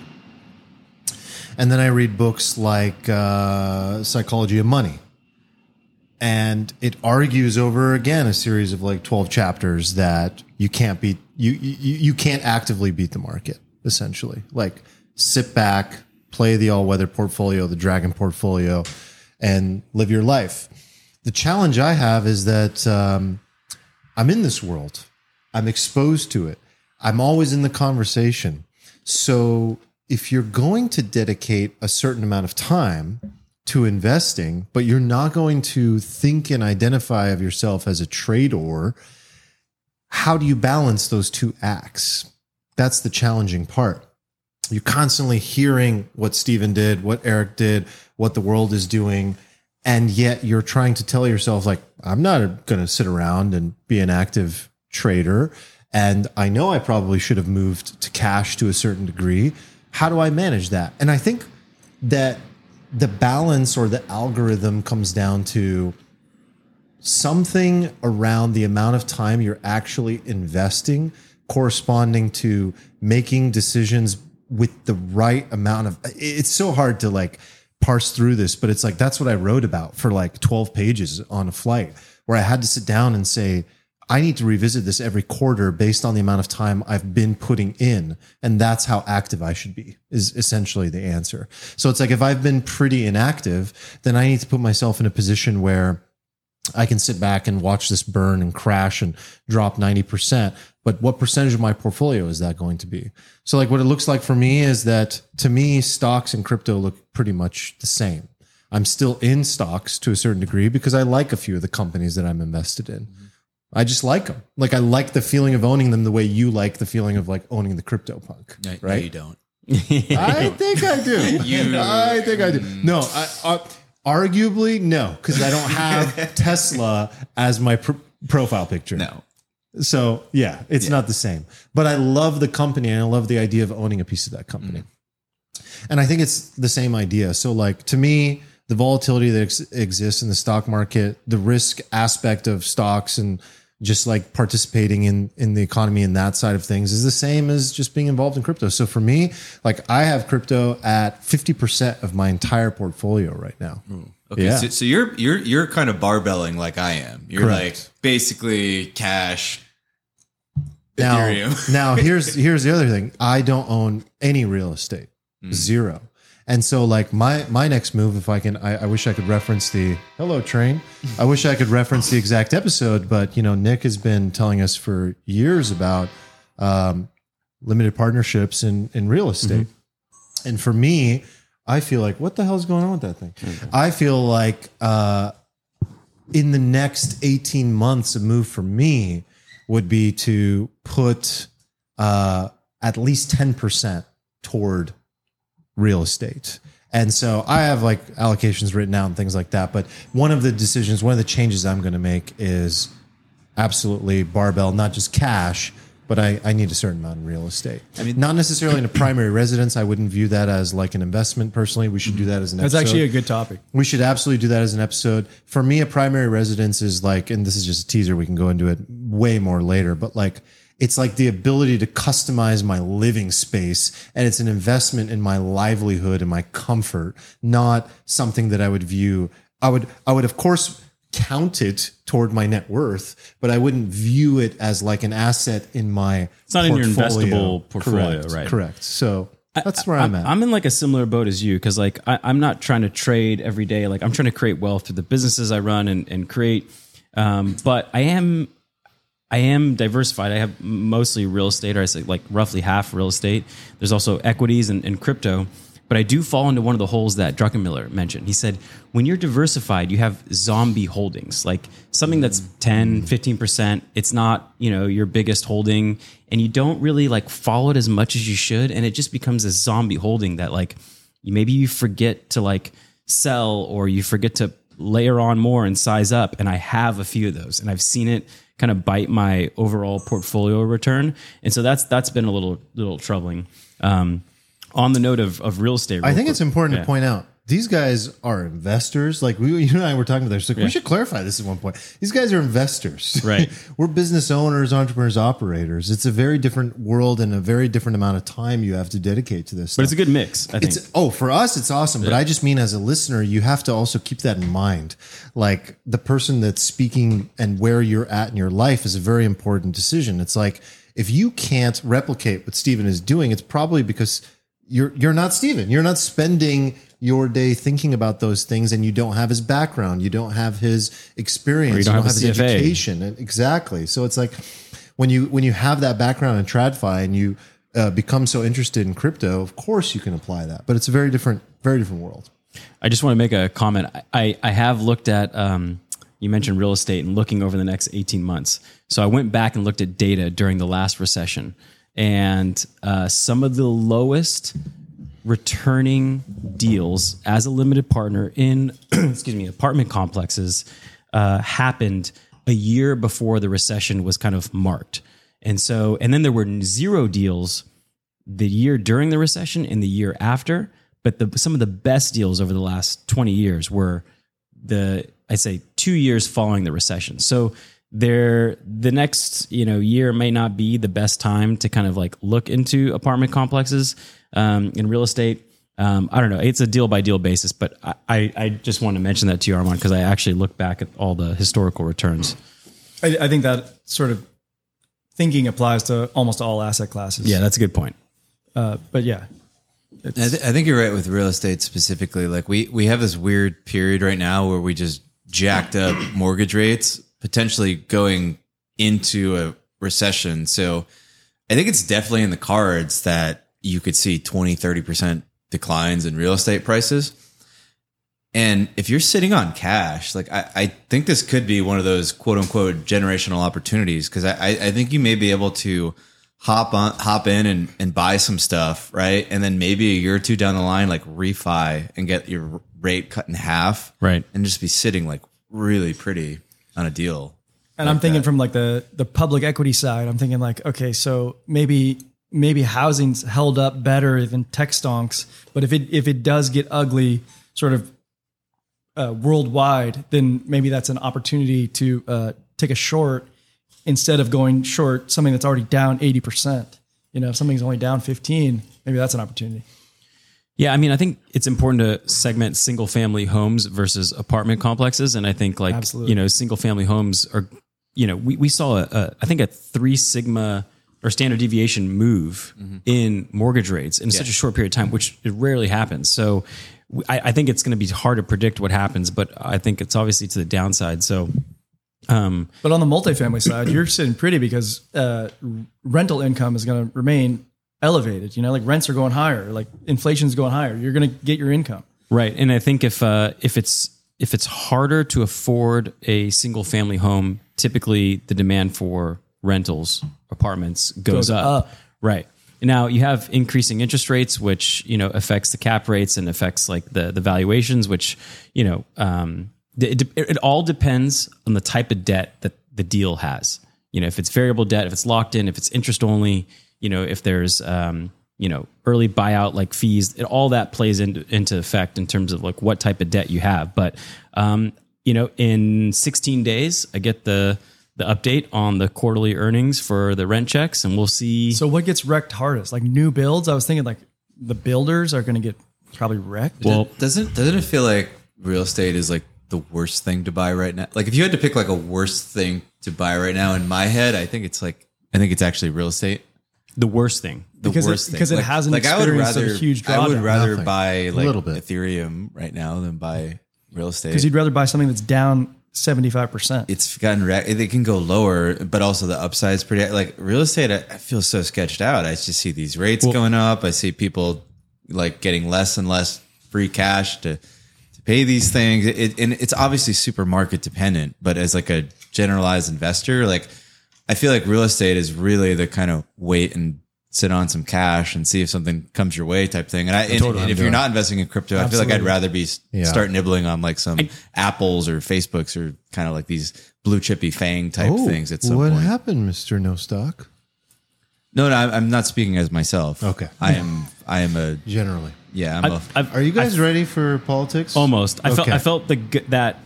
And then I read books like uh, Psychology of Money and it argues over again a series of like 12 chapters that you can't beat you you, you can't actively beat the market essentially like sit back play the all-weather portfolio the dragon portfolio and live your life the challenge i have is that um, i'm in this world i'm exposed to it I'm always in the conversation. So if you're going to dedicate a certain amount of time to investing, but you're not going to think and identify of yourself as a trader, how do you balance those two acts? That's the challenging part. You're constantly hearing what Steven did, what Eric did, what the world is doing. And yet you're trying to tell yourself, like, I'm not going to sit around and be an active trader. And I know I probably should have moved to cash to a certain degree. How do I manage that? And I think that the balance or the algorithm comes down to something around the amount of time you're actually investing corresponding to making decisions with the right amount of it's so hard to like parse through this but it's like that's what i wrote about for like 12 pages on a flight where i had to sit down and say i need to revisit this every quarter based on the amount of time i've been putting in and that's how active i should be is essentially the answer so it's like if i've been pretty inactive then i need to put myself in a position where I can sit back and watch this burn and crash and drop 90%. But what percentage of my portfolio is that going to be? So, like, what it looks like for me is that to me, stocks and crypto look pretty much the same. I'm still in stocks to a certain degree because I like a few of the companies that I'm invested in. I just like them. Like, I like the feeling of owning them the way you like the feeling of like owning the crypto punk. No, no, right? you don't. I think I do. You- I think I do. No, I, I arguably no, because I don't have Tesla as my pr- profile picture. No. So yeah, it's not the same. But I love the company and I love the idea of owning a piece of that company. Mm-hmm. And I think it's the same idea. So like to me, the volatility that ex- exists in the stock market, the risk aspect of stocks and just like participating in in the economy and that side of things is the same as just being involved in crypto. So for me, like I have crypto at 50% of my entire portfolio right now. Mm. Okay, Yeah. so, so you're you're you're kind of barbelling like I am. You're Correct. like basically cash. Now, now here's here's the other thing. I don't own any real estate, Hmm. zero. And so, like my my next move, if I can, I, I wish I could reference the hello train. I wish I could reference the exact episode, but you know, Nick has been telling us for years about um, limited partnerships in in real estate. And for me, I feel like what the hell's going on with that thing? I feel like uh, in the next 18 months, a move for me would be to put uh, at least 10% toward real estate. And so I have like allocations written out and things like that. But one of the decisions, one of the changes I'm going to make is absolutely barbell, not just cash, but I, I need a certain amount in real estate. I mean, not necessarily in a primary residence. I wouldn't view that as like an investment personally. We should do that as an That's episode. actually a good topic. We should absolutely do that as an episode. For me, a primary residence is like, and this is just a teaser. We can go into it way more later, but like, it's like the ability to customize my living space and it's an investment in my livelihood and my comfort, not something that I would view. I would, I would of course count it toward my net worth, but I wouldn't view it as like an asset in my It's not in your investable portfolio, Correct, right. Correct. So that's where I'm at. I'm in like a similar boat as you because like I, I'm not trying to trade every day. Like I'm trying to create wealth through the businesses I run and, and create. Um, but I am I am diversified. I have mostly real estate, or I say like roughly half real estate. There's also equities and, and crypto. But I do fall into one of the holes that Druckenmiller mentioned. He said, when you're diversified, you have zombie holdings, like something that's 10, 15%. It's not, you know, your biggest holding and you don't really like follow it as much as you should. And it just becomes a zombie holding that like you maybe you forget to like sell or you forget to layer on more and size up. And I have a few of those and I've seen it kind of bite my overall portfolio return. And so that's, that's been a little, little troubling. Um, on the note of, of real estate, I think quick- it's important Yeah. to point out these guys are investors. Like we, you and I were talking about this. Like we should clarify this at one point. These guys are investors. Right. we're business owners, entrepreneurs, operators. It's a very different world and a very different amount of time you have to dedicate to this. But it's a good mix, I think. It's oh, for us, it's awesome. But I just mean as a listener, you have to also keep that in mind. Like the person that's speaking and where you're at in your life is a very important decision. It's like if you can't replicate what Stephen is doing, it's probably because you're you're not Stephen. You're not spending your day thinking about those things and you don't have his background. You don't have his experience. Or you don't have a his CFA. education. Exactly. So it's like when you when you have that background in TradFi and you uh, become so interested in crypto, of course you can apply that. But it's a very different, very different world. I just want to make a comment. I, I have looked at, um, you mentioned real estate and looking over the next 18 months. So I went back and looked at data during the last recession. And uh, some of the lowest returning deals as a limited partner in, excuse me, apartment complexes uh, happened a year before the recession was kind of marked. And so, and then there were zero deals the year during the recession and the year after. But the, some of the best deals over the last 20 years were the, I'd say, two years following the recession. So there, the next, you know, year may not be the best time to kind of like look into apartment complexes um, in real estate. Um, I don't know. It's a deal by deal basis, but I, I, I just want to mention that to you, Arman, because I actually look back at all the historical returns. I, I think that sort of thinking applies to almost all asset classes. Yeah, that's a good point. Uh, but yeah, I, th- I think you're right with real estate specifically. Like we we have this weird period right now where we just jacked up mortgage rates, potentially going into a recession. So I think it's definitely in the cards that you could see 20, 30% declines in real estate prices. And if you're sitting on cash, like I, I think this could be one of those quote unquote generational opportunities because I, I think you may be able to hop on hop in and, and buy some stuff, right? And then maybe a year or two down the line, like refi and get your rate cut in half. Right. And just be sitting like really pretty on a deal. And I'm thinking from like the the public equity side, I'm thinking like, okay, so maybe maybe housing's held up better than tech stonks, but if it if it does get ugly, sort of uh, worldwide, then maybe that's an opportunity to uh, take a short instead of going short something that's already down 80%. You know, if something's only down 15, maybe that's an opportunity. Yeah, I mean, I think it's important to segment single family homes versus apartment complexes. And I think, like, Absolutely. you know, single family homes are, you know, we, we saw, a, a, I think, a three sigma or standard deviation move in mortgage rates in such a short period of time, which it rarely happens. So I think it's going to be hard to predict what happens, but I think it's obviously to the downside. So, um, But on the multifamily side, you're sitting pretty because uh, rental income is going to remain elevated. You know, like rents are going higher, like inflation's going higher. You're going to get your income. Right, and I think if uh, if it's if it's harder to afford a single family home, typically the demand for rentals, apartments goes, Goes up. up. Right. Now you have increasing interest rates, which you know affects the cap rates and affects like the the valuations, which you know um, it, it, it all depends on the type of debt that the deal has. You know, if it's variable debt, if it's locked in, if it's interest only, you know, if there's um, you know early buyout like fees, it, all that plays into into effect in terms of like what type of debt you have. But um, you know, in 16 days, I get the the update on the quarterly earnings for the rent checks, and we'll see. So what gets wrecked hardest? Like new builds? I was thinking like the builders are going to get probably wrecked. well, doesn't doesn't it feel like real estate is like the worst thing to buy right now? Like if you had to pick like a worst thing to buy right now in my head, I think it's like I think it's actually real estate. The worst thing. The Because it- thing. because it hasn't experienced a huge I would rather Nothing. buy like little bit. Ethereum right now than buy real estate. Because you'd rather buy something that's down 75%. it's gotten ra- it can go lower, but also the upside is pretty. Like real estate, I, I feel so sketched out. I just see these rates going up. I see people like getting less and less free cash to to pay these things. It, and it's obviously super market dependent. But as like a generalized investor, like I feel like real estate is really the kind of wait and sit on some cash and see if something comes your way type thing. And I and, and if you're not investing in crypto, I feel like I'd rather be Yeah. start nibbling on like some apples or Facebooks or kind of like these blue chippy FAANG type oh, things at some Oh, what point. happened, Mister No Stock? No, no, I'm, I'm not speaking as myself. Okay. I am. I am a. Generally, Yeah, I'm a. I've, I've, are you guys ready for politics? Almost. I felt I felt the gu- that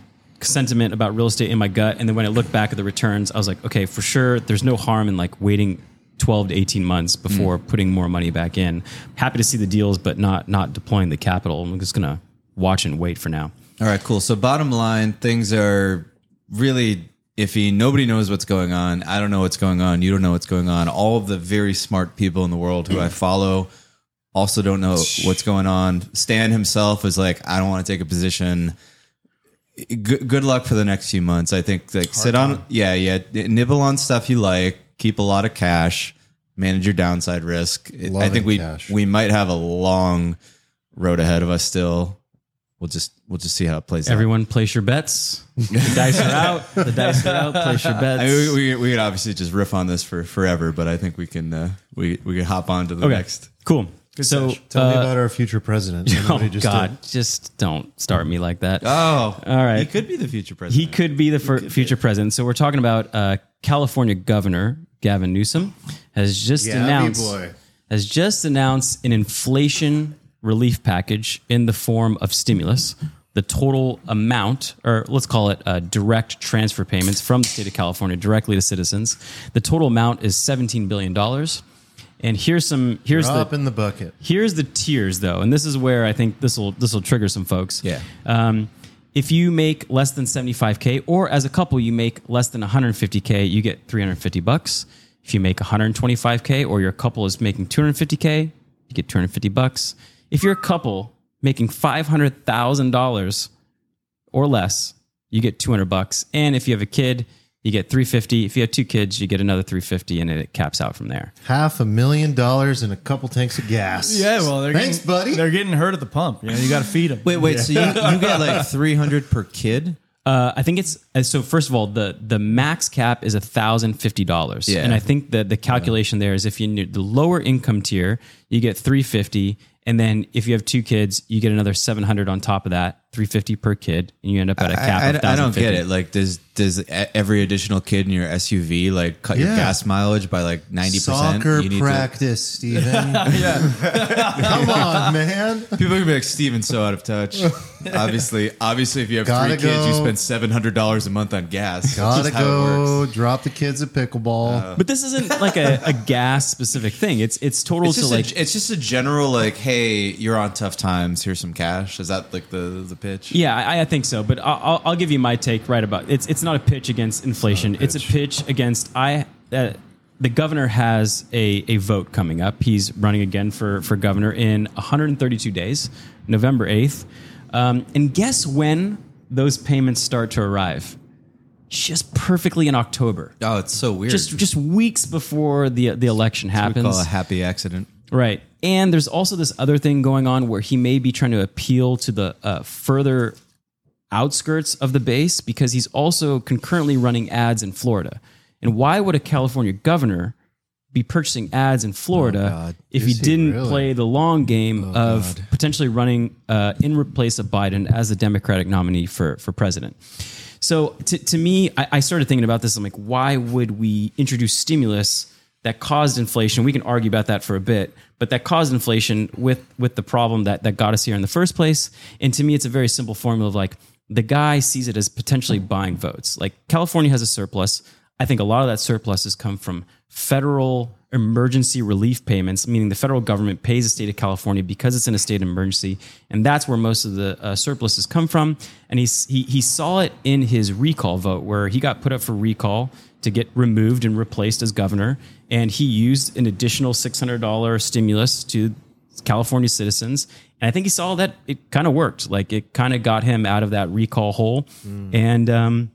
sentiment about real estate in my gut, and then when I looked back at the returns, I was like, okay, for sure, there's no harm in like waiting 12 to 18 months before mm. putting more money back in. Happy to see the deals, but not not deploying the capital. I'm just gonna watch and wait for now. All right, cool. So bottom line, things are really iffy. Nobody knows what's going on. I don't know what's going on. You don't know what's going on. All of the very smart people in the world who I follow also don't know what's going on. Stan himself is like, I don't want to take a position. Good, good luck for the next few months. I think like sit on, yeah, yeah, nibble on stuff you like. keep a lot of cash, manage your downside risk. I think we cash. we might have a long road ahead of us still. We'll just we'll just see how it plays out. Everyone, place your bets. The dice are out. The dice are out. Place your bets. I mean, we, we, we could obviously just riff on this for forever, but I think we can uh, we we can hop on to the okay, next. cool. So, Tell me uh, about our future president. oh just God, did. just don't start me like that. Oh, All right. He could be the future president. He could be the fir- future president. So we're talking about uh, California Governor Gavin Newsom has just Gabby announced has just announced an inflation relief package in the form of stimulus. The total amount, or let's call it uh, direct transfer payments from the state of California directly to citizens, the total amount is seventeen billion dollars. And here's some here's Drop the in the bucket. Here's the tiers, though, and this is where I think this will this will trigger some folks. Yeah. Um, if you make less than 75k, or as a couple you make less than 150k, you get 350 bucks. If you make 125k, or your couple is making 250k, you get 250 bucks. If you're a couple making $500,000 or less, you get 200 bucks. And if you have a kid, you get 350. If you have two kids, you get another 350, and it caps out from there. Half a million dollars and a couple tanks of gas. Yeah, well, they're thanks, getting, buddy. They're getting hurt at the pump. You know, you got to feed them. Wait, wait. So you, you get like three hundred per kid? Uh, I think it's uh, so. First of all, the the max cap is thousand fifty dollars, Yeah. and I think that the calculation there is if you need the lower income tier, you get three fifty, and then if you have two kids, you get another seven hundred on top of that, three fifty per kid, and you end up at a cap I, of I, I don't get it. Like, does does e- every additional kid in your SUV like cut your gas mileage by like ninety percent? Soccer practice, Stephen. Come on, man. People are gonna be like, Stephen's so out of touch. obviously, obviously, if you have Gotta three kids, you go. spend seven hundred dollars a month on gas. Gotta just how it go works. drop the kids at pickleball. But this isn't like a, a gas specific thing. It's it's total It's to just, like a, it's just a general like, hey, you're on tough times. Here's some cash. Is that like the the pitch? Yeah, I, I think so. But I'll, I'll- I'll give you my take right about it's. It's not a pitch against inflation. It's a pitch against I. Uh, the governor has a, a vote coming up. He's running again for for governor in 132 days, November 8th. Um, and guess when those payments start to arrive? Just perfectly in October. Oh, it's so weird. Just just weeks before the the election we happens. call a happy accident. Right. And there's also this other thing going on where he may be trying to appeal to the uh, further outskirts of the base because he's also concurrently running ads in Florida. And why would a California governor be purchasing ads in Florida God. if he Is he didn't really? play the long game of potentially running uh, in place of Biden as the Democratic nominee for, for president? So to, to me, I, I started thinking about this. I'm like, why would we introduce stimulus that caused inflation? We can argue about that for a bit, but that caused inflation with with the problem that that got us here in the first place. And to me, it's a very simple formula of like the guy sees it as potentially buying votes. Like California has a surplus. I think a lot of that surplus has come from federal emergency relief payments, meaning the federal government pays the state of California because it's in a state of emergency, and that's where most of the uh, surpluses come from. And he's, he he saw it in his recall vote, where he got put up for recall to get removed and replaced as governor, and he used an additional six hundred dollar stimulus to California citizens. And I think he saw that it kind of worked. Like it kind of got him out of that recall hole. And um,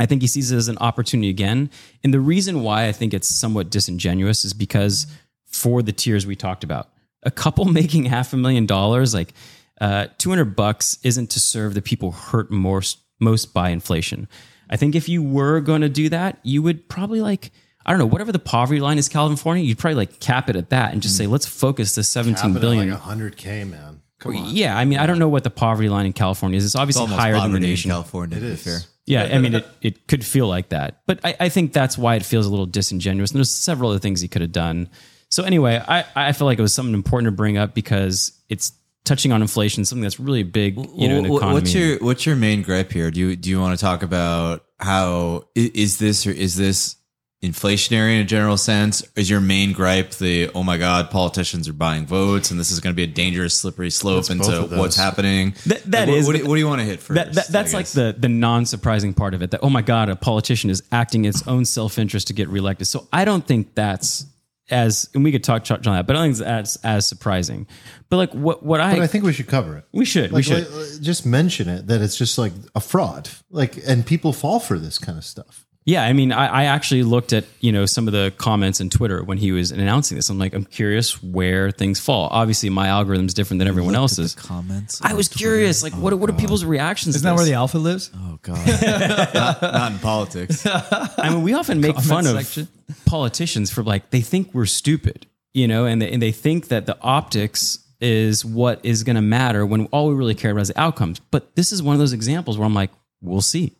I think he sees it as an opportunity again. And the reason why I think it's somewhat disingenuous is because for the tiers we talked about, a couple making half a million dollars, like uh, 200 bucks isn't to serve the people hurt most, most by inflation. I think if you were going to do that, you would probably like, I don't know, whatever the poverty line is, California, you'd probably like cap it at that and just say, let's focus the 17 Happened at billion. like 100K, man. Come on. yeah, I mean, I don't know what the poverty line in California is. It's obviously Almost higher than the poverty in nation. California. to be is. Yeah, I mean, it, it could feel like that. But I, I think that's why it feels a little disingenuous. And there's several other things he could have done. So anyway, I, I feel like it was something important to bring up because it's touching on inflation, something that's really big, you know, in the economy. What's your what's your main gripe here? Do you do you want to talk about how is this or is this inflationary in a general sense? Is your main gripe the oh my god politicians are buying votes and this is going to be a dangerous slippery slope It's both into of those. what's happening? That- that Like, what, is- what, do, what do you want to hit first? that, that, that's like guess? the the non-surprising part of it that oh my god a politician is acting its own self-interest to get reelected so i don't think that's as and we could talk touch on that but i don't think it's as as surprising but like what what i, But I think we should cover it. we should we Like, should like, just mention it that it's just like a fraud. Like, and people fall for this kind of stuff. Yeah, I mean, I, I actually looked at you know some of the comments in Twitter when he was announcing this. I'm like, I'm curious where things fall. Obviously, my algorithm's different than everyone else's. comments. I was curious, like, what what are oh, people's reactions? Isn't to that where the alpha lives? Oh God, not, not in politics. I mean, we often make fun Comment of politicians for like they think we're stupid, you know, and they, and they think that the optics is what is going to matter when all we really care about is the outcomes. But this is one of those examples where I'm like, we'll see,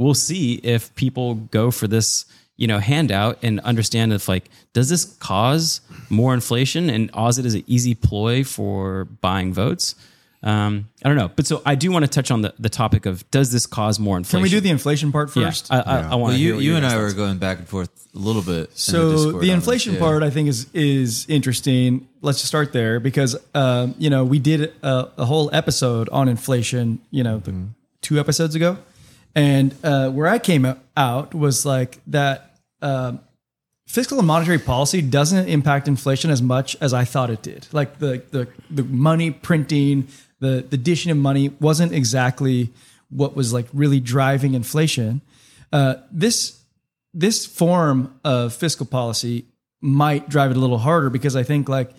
we'll see if people go for this, you know, handout and understand if like, does this cause more inflation and Oz it as an easy ploy for buying votes? Um, I don't know, but so I do want to touch on the, the topic of does this cause more inflation? Can we do the inflation part Yeah, first? I, I, I want Well, to you you and I were going back and forth a little bit. in the So the inflation this, yeah. part, I think, is is interesting. Let's just start there because um, you know we did a, a whole episode on inflation. You know, the two episodes ago, and uh, where I came out was like that. Um, fiscal and monetary policy doesn't impact inflation as much as I thought it did. Like the the the money printing, the the dishing of money wasn't exactly what was like really driving inflation. Uh, this this form of fiscal policy might drive it a little harder because I think like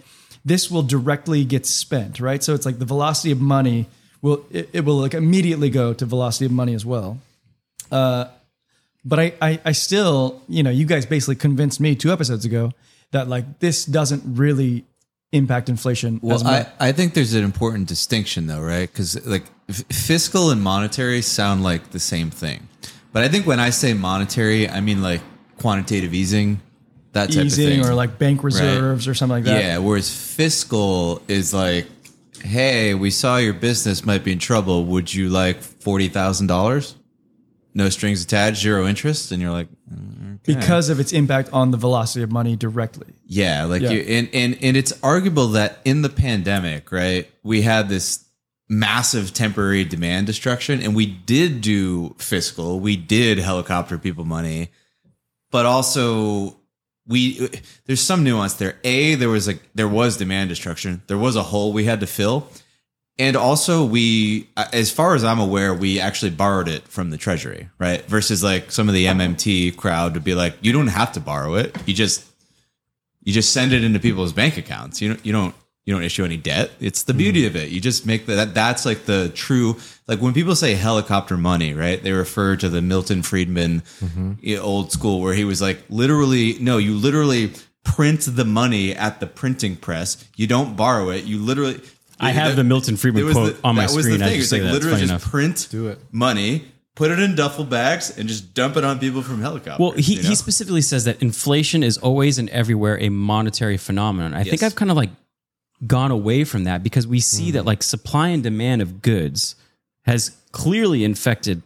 this will directly get spent, right? So it's like the velocity of money will it, it will like immediately go to velocity of money as well. Uh, but I, I I still you know you guys basically convinced me two episodes ago that like this doesn't really impact inflation Well. I, I think there's an important distinction though, right? Because like f- fiscal and monetary sound like the same thing, but I think when I say monetary, I mean like quantitative easing, that type of easing thing, or like bank reserves or something like that. yeah. Whereas fiscal is like, hey, we saw your business might be in trouble. Would you like forty thousand dollars? No strings attached, zero interest, and you're like, because of its impact on the velocity of money directly. Yeah, like Yeah. you and, and and it's arguable that in the pandemic, right, we had this massive temporary demand destruction and we did do fiscal, we did helicopter people money, but also we there's some nuance there. A, there was like there was demand destruction. There was a hole we had to fill. And also, we, as far as I'm aware, we actually borrowed it from the treasury, right? Versus like some of the MMT crowd would be like, you don't have to borrow it. You just, you just send it into people's bank accounts. You don't, you don't, you don't issue any debt. It's the beauty of it. You just make the, that. That's like the true. Like when people say helicopter money, right? They refer to the Milton Friedman you know, old school where he was like, literally, no, you literally print the money at the printing press. You don't borrow it. You literally. I have the Milton Friedman It was quote on my that was screen. the I thing. just It's like that. Literally just enough. print Do it. money, put it in duffel bags, and just dump it on people from helicopters. Well, he, you know? he specifically says that inflation is always and everywhere a monetary phenomenon. I think I've kind of like gone away from that because we see Hmm. that like supply and demand of goods has clearly infected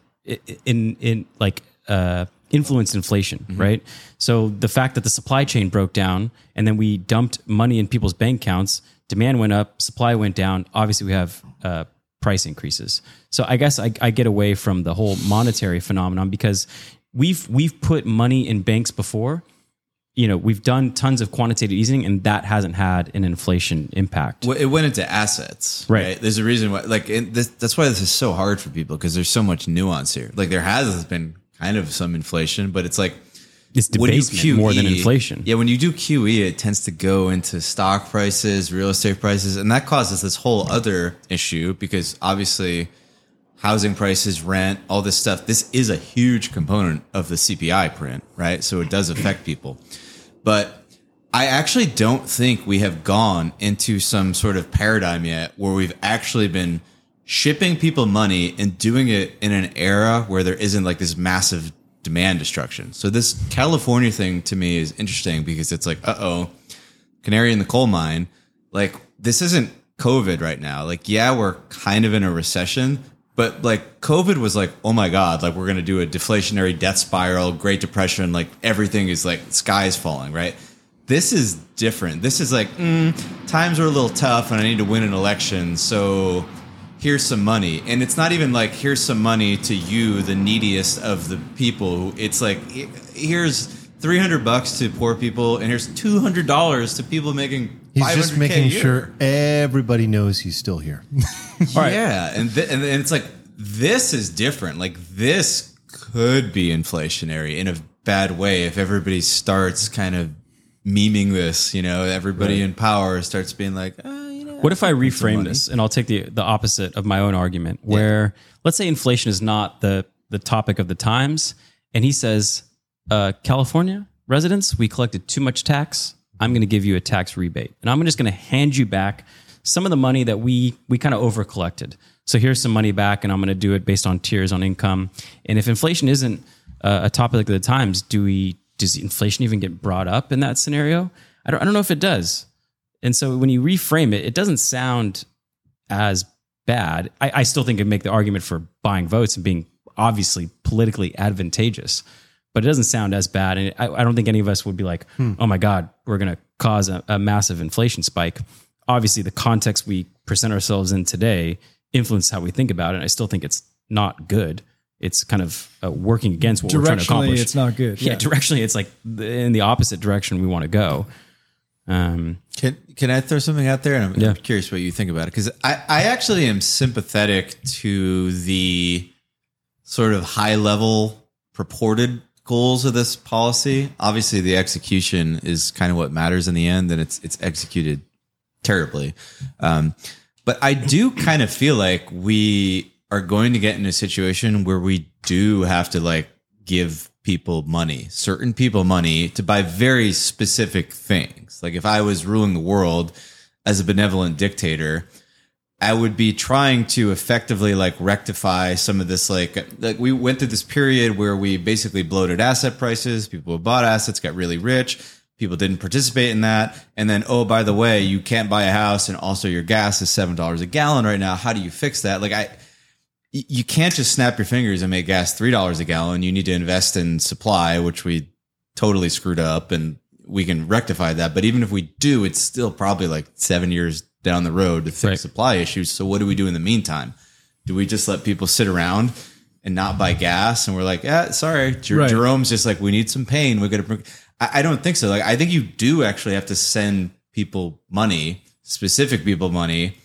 in in like uh influenced inflation, Mm-hmm. right? So the fact that the supply chain broke down and then we dumped money in people's bank accounts, demand went up, supply went down. Obviously, we have uh, price increases. So I guess I, I get away from the whole monetary phenomenon because we've we've put money in banks before. You know, we've done tons of quantitative easing, and that hasn't had an inflation impact. Well, it went into assets, Right. right? There's a reason why, like, this, that's why this is so hard for people because there's so much nuance here. Like, there has been kind of some inflation, but it's like It's debasement more than inflation. Yeah, when you do QE, it tends to go into stock prices, real estate prices, and that causes this whole other issue because obviously housing prices, rent, all this stuff, this is a huge component of the CPI print, right? So it does affect people. But I actually don't think we have gone into some sort of paradigm yet where we've actually been shipping people money and doing it in an era where there isn't like this massive demand destruction. So this California thing to me is interesting because it's like, uh oh, canary in the coal mine. Like this isn't COVID right now. Like, yeah, we're kind of in a recession, but like COVID was like, oh my God, like we're going to do a deflationary death spiral, Great Depression. Like everything is like sky is falling, right? This is different. This is like, mm, times are a little tough and I need to win an election. So here's some money. And it's not even like, here's some money to you, the neediest of the people. It's like, here's 300 bucks to poor people and here's $200 to people making He's just making sure everybody knows he's still here. Yeah, and, th- and and it's like this is different. Like this could be inflationary in a bad way if everybody starts kind of memeing this. You know, everybody in power starts being like, oh, you know, What if I reframe this and I'll take the the opposite of my own argument where let's say inflation is not the the topic of the times and he says uh, California residents we collected too much tax I'm going to give you a tax rebate. And I'm just going to hand you back some of the money that we we kind of over collected so here's some money back and I'm going to do it based on tiers on income. And if inflation isn't uh, a topic of the times do we does inflation even get brought up in that scenario? I don't, I don't know if it does. And so when you reframe it, it doesn't sound as bad. I, I still think it make the argument for buying votes and being obviously politically advantageous, but it doesn't sound as bad. And I, I don't think any of us would be like, oh my God, we're going to cause a, a massive inflation spike. Obviously, the context we present ourselves in today influences how we think about it. And I still think it's not good. It's kind of uh, working against what we're trying to Directionally, accomplish. it's not good. Yeah, Yeah. directionally, it's like in the opposite direction we want to go. Um, Can can I throw something out there? And I'm, Yeah. I'm curious what you think about it because I, I actually am sympathetic to the sort of high level purported goals of this policy. Obviously, the execution is kind of what matters in the end, and it's it's executed terribly. Um, but I do kind of feel like we are going to get in a situation where we do have to like give people money, certain people money to buy very specific things. Like if I was ruling the world as a benevolent dictator, I would be trying to effectively like rectify some of this like like we went through this period where we basically bloated asset prices, people bought assets got really rich, people didn't participate in that, and then oh by the way, you can't buy a house and also your gas is $7 a gallon right now. How do you fix that? Like I, you can't just snap your fingers and make gas $3 a gallon. You need to invest in supply, which we totally screwed up and we can rectify that. But even if we do, it's still probably like seven years down the road to fix Right. supply issues. So what do we do in the meantime? Do we just let people sit around and not buy gas? And we're like, yeah, sorry. Jer- Right. Jerome's just like, we need some pain. We're gonna. I, I don't think so. Like, I think you do actually have to send people money, specific people money.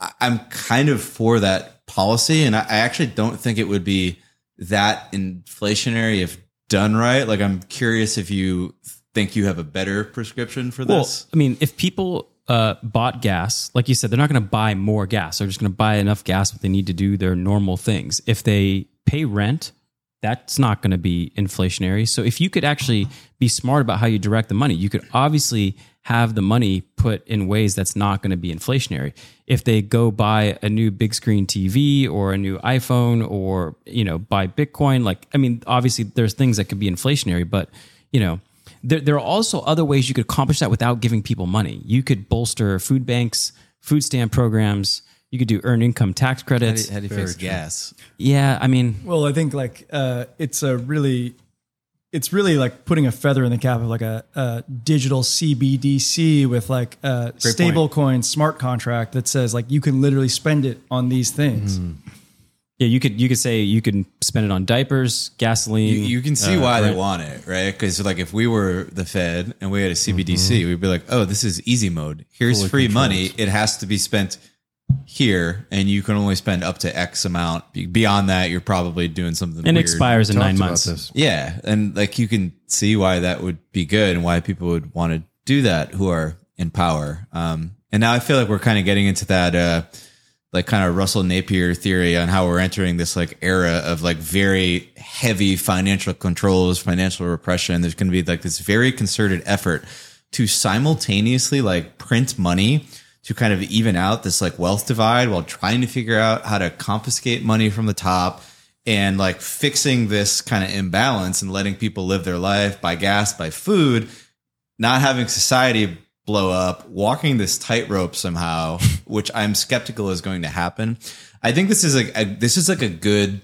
I- I'm kind of for that policy. And I, I actually don't think it would be that inflationary if done right. Like, I'm curious if you think you have a better prescription for Well, this. I mean, if people uh, bought gas, like you said, they're not going to buy more gas. They're just going to buy enough gas what they need to do their normal things. If they pay rent, that's not going to be inflationary. So if you could actually be smart about how you direct the money, you could obviously have the money put in ways that's not going to be inflationary. If they go buy a new big screen TV or a new iPhone or, you know, buy Bitcoin, like I mean, obviously there's things that could be inflationary, but you know, there, there are also other ways you could accomplish that without giving people money. You could bolster food banks, food stamp programs. You could do earned income tax credits. How do you fix gas? yeah, I mean, Well, I think like uh, it's a really, it's really like putting a feather in the cap of like a, a digital CBDC with like a stable coin smart contract that says like you can literally spend it on these things. Yeah, you could you could say you can spend it on diapers, gasoline. You, you can see uh, why they want it, right? Because like if we were the Fed and we had a CBDC, we'd be like, "Oh, this is easy mode. Here's Fully free controlled. money. It has to be spent here, and you can only spend up to X amount. Beyond that, you're probably doing something and it weird. expires in nine months. this. Yeah, and like you can see why that would be good and why people would want to do that who are in power. Um, and now I feel like we're kind of getting into that, uh, like kind of Russell Napier theory on how we're entering this like era of like very heavy financial controls, financial repression. There's going to be like this very concerted effort to simultaneously like print money to kind of even out this like wealth divide while trying to figure out how to confiscate money from the top and like fixing this kind of imbalance and letting people live their life by gas, by food, not having society blow up, walking this tightrope somehow, which I'm skeptical is going to happen. I think this is like a, this is like a good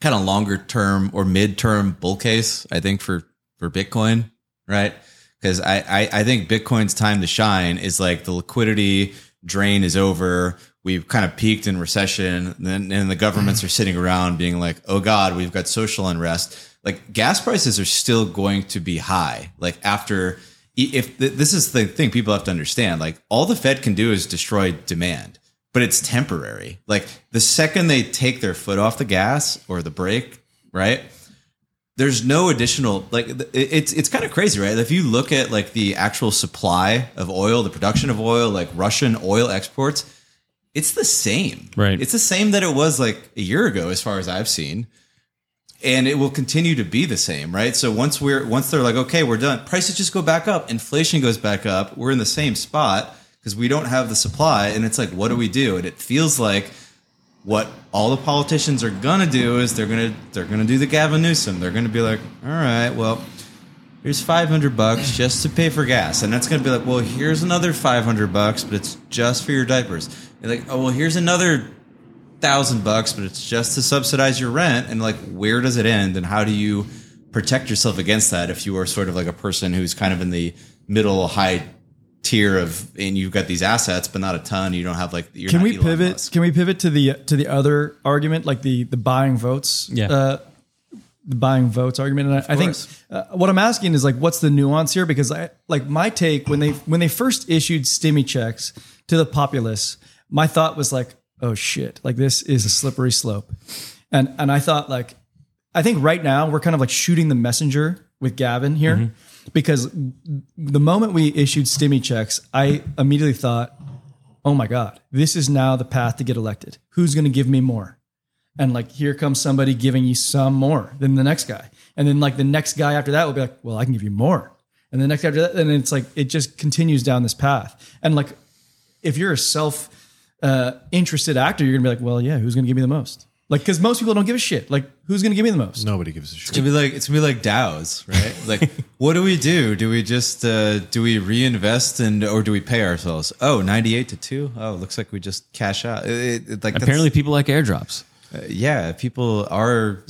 kind of longer term or mid term bull case. I think for for Bitcoin, right? Because I, I I think Bitcoin's time to shine is like the liquidity drain is over. We've kind of peaked in recession, and then and the governments mm. are sitting around being like, "Oh God, we've got social unrest." Like gas prices are still going to be high. Like after if th- this is the thing people have to understand like all the fed can do is destroy demand but it's temporary like the second they take their foot off the gas or the brake right? There's no additional like it's it's kind of crazy, right? If you look at like the actual supply of oil, the production of oil, like Russian oil exports, it's the same. Right. It's the same that it was like a year ago as far as I've seen. And it will continue to be the same, right? So once we're once they're like, okay, we're done, prices just go back up, inflation goes back up, we're in the same spot because we don't have the supply, and it's like, what do we do? And it feels like what all the politicians are gonna do is they're gonna they're gonna do the Gavin Newsom. They're gonna be like, all right, well, here's five hundred bucks just to pay for gas, and that's gonna be like, well, here's another five hundred bucks, but it's just for your diapers. You're like, oh well, here's another thousand bucks, but it's just to subsidize your rent. And like, where does it end? And how do you protect yourself against that if you are sort of like a person who's kind of in the middle high tier of and you've got these assets but not a ton you don't have like you're Can not we Elon pivot? Musk. Can we pivot to the to the other argument, like the the buying votes? Yeah. Uh, the buying votes argument, and I, I think uh, what I'm asking is like, what's the nuance here? Because I like my take when they when they first issued stimmy checks to the populace, my thought was like, oh shit, like this is a slippery slope, and and I thought like, I think right now we're kind of like shooting the messenger with Gavin here. Mm-hmm. Because the moment we issued stimmy checks, I immediately thought, oh my God, this is now the path to get elected. Who's going to give me more? And like, here comes somebody giving you some more than the next guy. And then like the next guy after that will be like, well, I can give you more. And the next after that, and it's like, it just continues down this path. And like, if you're a self uh, interested actor, you're gonna be like, well, yeah, who's gonna give me the most? Like, because most people don't give a shit. Like, who's gonna give me the most? Nobody gives a shit. It's gonna be like it's gonna be like DAOs, right? Like, what do we do? Do we just uh, do we reinvest and or do we pay ourselves? Oh, 98 to two. Oh, looks like we just cash out. It, it- it- like Apparently, people like airdrops. yeah, people are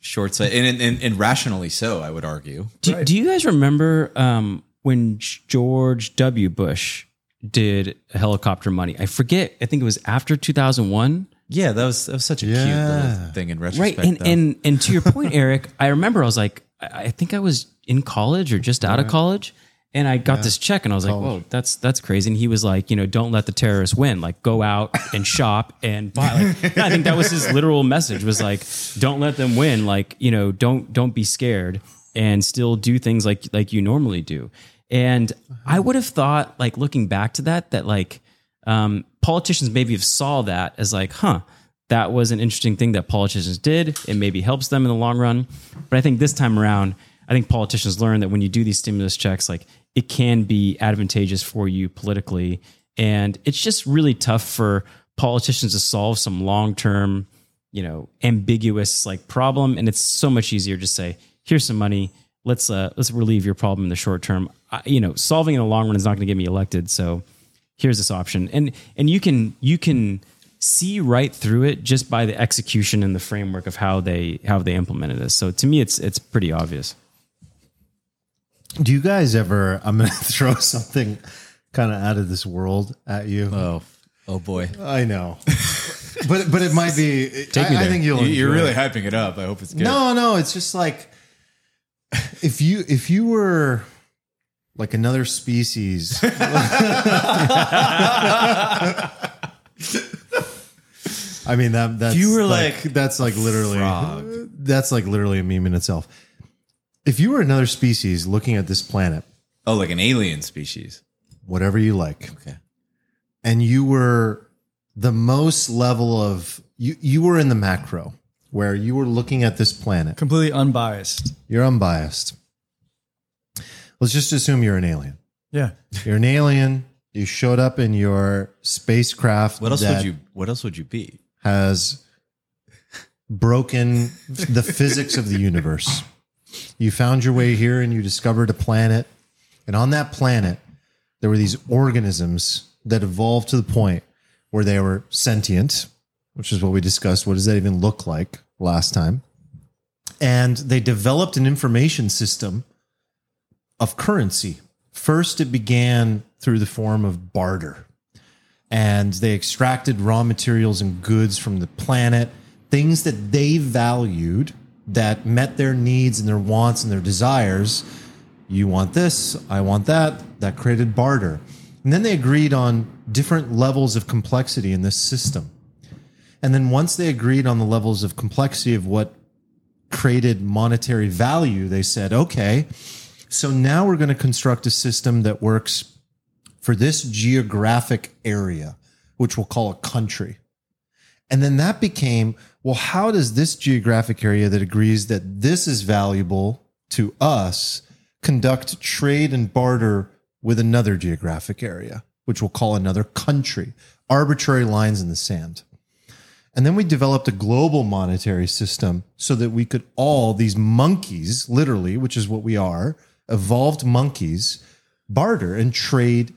short sighted and, and, and rationally so. I would argue. Do, do you guys remember um, when George W. Bush did helicopter money? I forget. I think it was after 2001. Yeah, that was that was such a cute little thing in retrospect. Right. And, though. and, and to your point, Eric, I remember I was like, I I think I was in college or just out of college. And I got this check and I was like, whoa, that's that's crazy. And he was like, you know, don't let the terrorists win. Like go out and shop and buy. Like, I think that was his literal message was like, don't let them win. Like, you know, don't don't be scared and still do things like like you normally do. And I would have thought, like looking back to that, that like um, politicians maybe have saw that as like, huh, that was an interesting thing that politicians did. It maybe helps them in the long run. But I think this time around, I think politicians learn that when you do these stimulus checks, like it can be advantageous for you politically. And it's just really tough for politicians to solve some long term, you know, ambiguous like problem. And it's so much easier to say, here's some money. Let's uh, let's relieve your problem in the short term. I, you know, solving in the long run is not going to get me elected. So here's this option and and you can you can see right through it just by the execution and the framework of how they how they implemented this so to me it's it's pretty obvious Do you guys ever? I'm going to throw something kind of out of this world at you. oh oh boy, I know, but but it might be. I, me I think you'll. you're really it. hyping it up. I hope it's good. No, no, it's just like if you if you were like another species. I mean that that's you were like, like that's like literally frog. that's like literally a meme in itself. If you were another species looking at this planet, Oh, like an alien species. whatever you like, Okay. and you were the most level of you you were in the macro where you were looking at this planet Completely unbiased. You're unbiased. Let's just assume you're an alien. Yeah. You're an alien. You showed up in your spacecraft. What else would you? What else would you be? has broken the physics of the universe. You found your way here and you discovered a planet. And on that planet, there were these organisms that evolved to the point where they were sentient, which is what we discussed. What does that even look like last time? And they developed an information system of currency. First, it began through the form of barter and they extracted raw materials and goods from the planet, things that they valued that met their needs and their wants and their desires. You want this, I want that. That created barter. And then they agreed on different levels of complexity in this system. And then once they agreed on the levels of complexity of what created monetary value, they said, okay, so now we're going to construct a system that works for this geographic area, which we'll call a country. And then that became, well, how does this geographic area that agrees that this is valuable to us conduct trade and barter with another geographic area, which we'll call another country? Arbitrary lines in the sand. And then we developed a global monetary system so that we could all, these monkeys, literally, which is what we are, evolved monkeys, barter and trade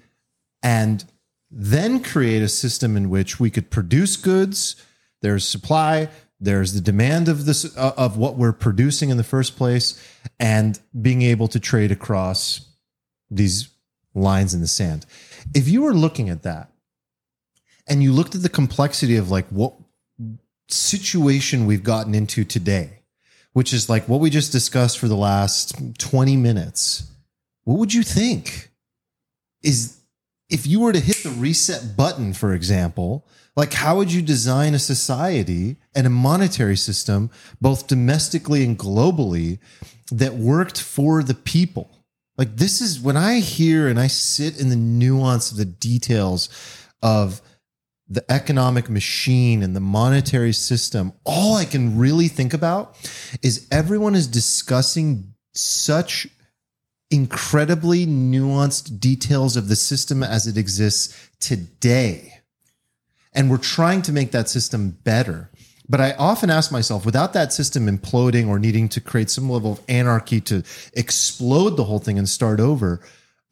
and then create a system in which we could produce goods. There's supply, there's the demand of this uh, of what we're producing in the first place, and being able to trade across these lines in the sand. If you were looking at that and you looked at the complexity of like what situation we've gotten into today, which is like what we just discussed for the last 20 minutes, what would you think? Is if you were to hit the reset button, for example, like how would you design a society and a monetary system, both domestically and globally, that worked for the people? Like this is when I hear and I sit in the nuance of the details of the economic machine and the monetary system, all I can really think about is everyone is discussing such incredibly nuanced details of the system as it exists today. And we're trying to make that system better. But I often ask myself, without that system imploding or needing to create some level of anarchy to explode the whole thing and start over,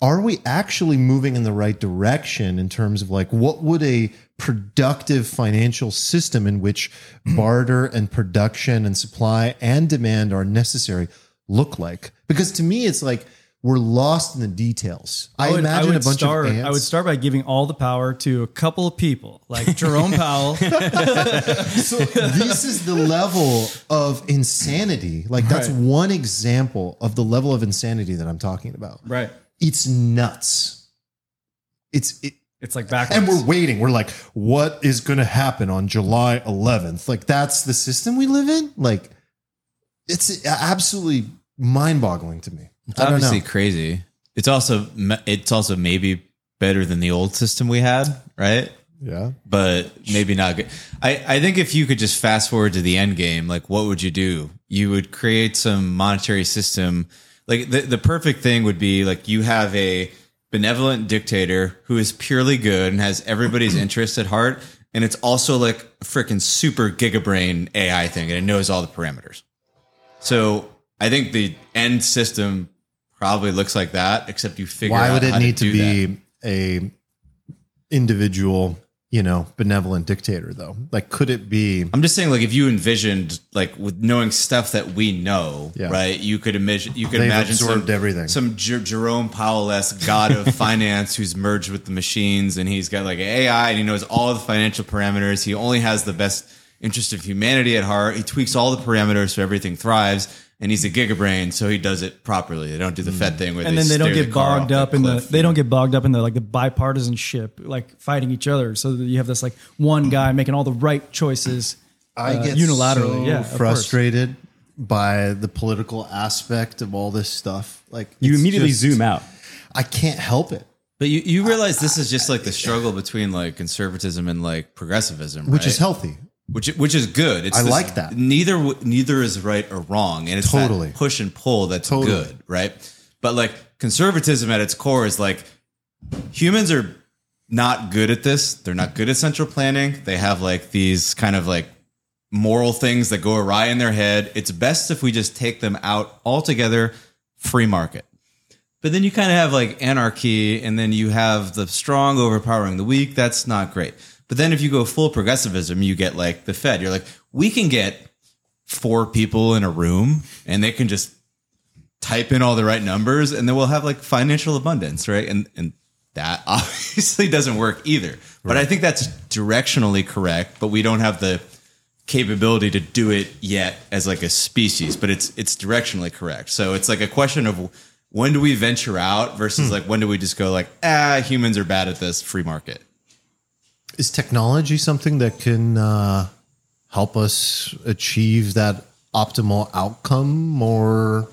are we actually moving in the right direction in terms of like what would a productive financial system in which mm-hmm. barter and production and supply and demand are necessary look like? Because to me, it's like we're lost in the details. I, would- imagine would a bunch start, of ants. I would start by giving all the power to a couple of people, like Jerome Powell. so this is the level of insanity. Like that's Right. one example of the level of insanity that I'm talking about. right. It's nuts. It's it, It's like backwards. and we're waiting. We're like, what is going to happen on July 11th? Like that's the system we live in. Like it's absolutely mind-boggling to me. I don't obviously know. crazy. It's also it's also maybe better than the old system we had, right? Yeah. But maybe not good. I, I think if you could just fast forward to the end game, like what would you do? You would create some monetary system. Like the, the perfect thing would be like you have a benevolent dictator who is purely good and has everybody's interest at heart. And it's also like a freaking super gigabrain AI thing and it knows all the parameters. So I think the end system probably looks like that, except you figure Why would it need to, that. be a individual, you know, benevolent dictator though? Like could it be I'm just saying, like, if you envisioned, like, with knowing stuff that we know, Yeah. right? You could imagine, you could They've imagine absorbed some, everything. Some Jer- Jerome Powell esque god of finance who's merged with the machines, and he's got like an AI, and he knows all the financial parameters. He only has the best interest of humanity at heart. He tweaks all the parameters so everything thrives. And he's a gigabrain, so he does it properly. They don't do the Fed thing where and then they don't get the bogged off up in the cliff. they don't get bogged up in the like the bipartisanship like fighting each other so that you have this like one guy making all the right choices I uh, get unilaterally so yeah of course. frustrated by the political aspect of all this stuff. Like You immediately just- zoom out. I can't help it, But you, you realize this is just like the struggle between like conservatism and like progressivism, which right? is healthy. Which which is good. It's I this- like that. Neither neither is right or wrong, and it's Totally. that push and pull that's Totally. good, right? But like conservatism at its core is like humans are not good at this. They're not good at central planning. They have like these kind of like moral things that go awry in their head. It's best if we just take them out altogether, free market. But then you kind of have like anarchy, and then you have the strong overpowering the weak. That's not great. But then if you go full progressivism, you get like the Fed. You're like, we can get four people in a room and they can just type in all the right numbers and then we'll have like financial abundance, right? And and that obviously doesn't work either. But I think that's directionally correct, but we don't have the capability to do it yet as like a species, but it's it's directionally correct. So it's like a question of when do we venture out versus like when do we just go like ah humans are bad at this free market. Is technology something that can uh, help us achieve that optimal outcome or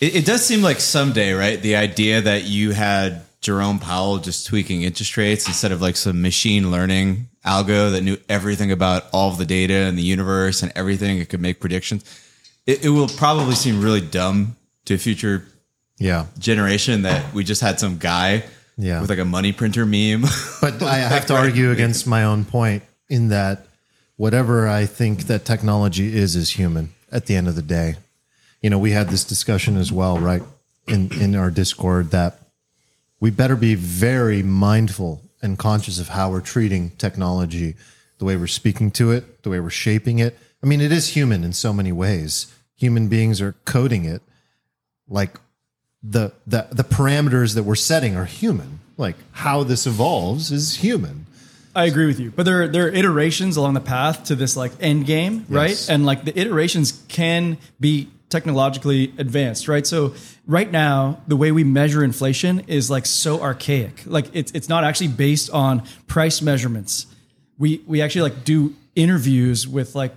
It, it does seem like someday, right? The idea that you had Jerome Powell just tweaking interest rates instead of like some machine learning algo that knew everything about all of the data and the universe and everything. It could make predictions. It, it will probably seem really dumb to a future yeah. generation that we just had some guy Yeah. with like a money printer meme. But I have to argue against my own point in that whatever I think that technology is is human at the end of the day. You know, we had this discussion as well, right? In in our Discord that we better be very mindful and conscious of how we're treating technology, the way we're speaking to it, the way we're shaping it. I mean, it is human in so many ways. Human beings are coding it like the the the parameters that we're setting are human. Like how this evolves is human. I agree with you, but there there are iterations along the path to this like end game, right? Yes. And like the iterations can be technologically advanced, right? So right now, the way we measure inflation is like so archaic. Like it's it's not actually based on price measurements. We we actually like do interviews with like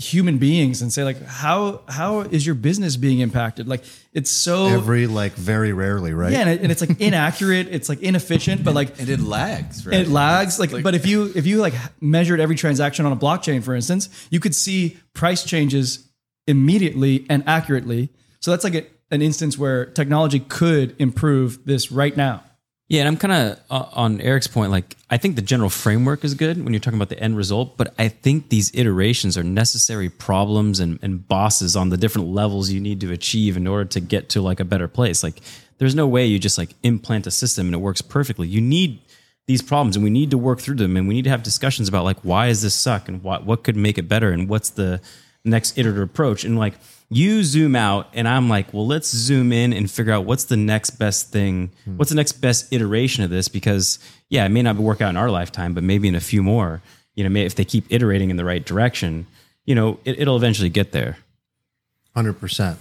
human beings and say like how how is your business being impacted? Like it's so Every like very rarely, right? yeah, and, it, and it's like inaccurate, it's like inefficient, but like and it lags, right? it lags like, but if you if you like measured every transaction on a blockchain for instance you could see price changes immediately and accurately so that's like a, an instance where technology could improve this right now Yeah, and I'm kind of uh, on Eric's point. Like, I think the general framework is good when you're talking about the end result, but I think these iterations are necessary problems and, and bosses on the different levels you need to achieve in order to get to like a better place. Like, there's no way you just like implant a system and it works perfectly. You need these problems and we need to work through them and we need to have discussions about like why does this suck and what what could make it better and what's the next iterative approach and like you zoom out and i'm like well let's zoom in and figure out what's the next best thing hmm. what's the next best iteration of this because yeah it may not work out in our lifetime but maybe in a few more you know if they keep iterating in the right direction you know it, it'll eventually get there Hundred percent.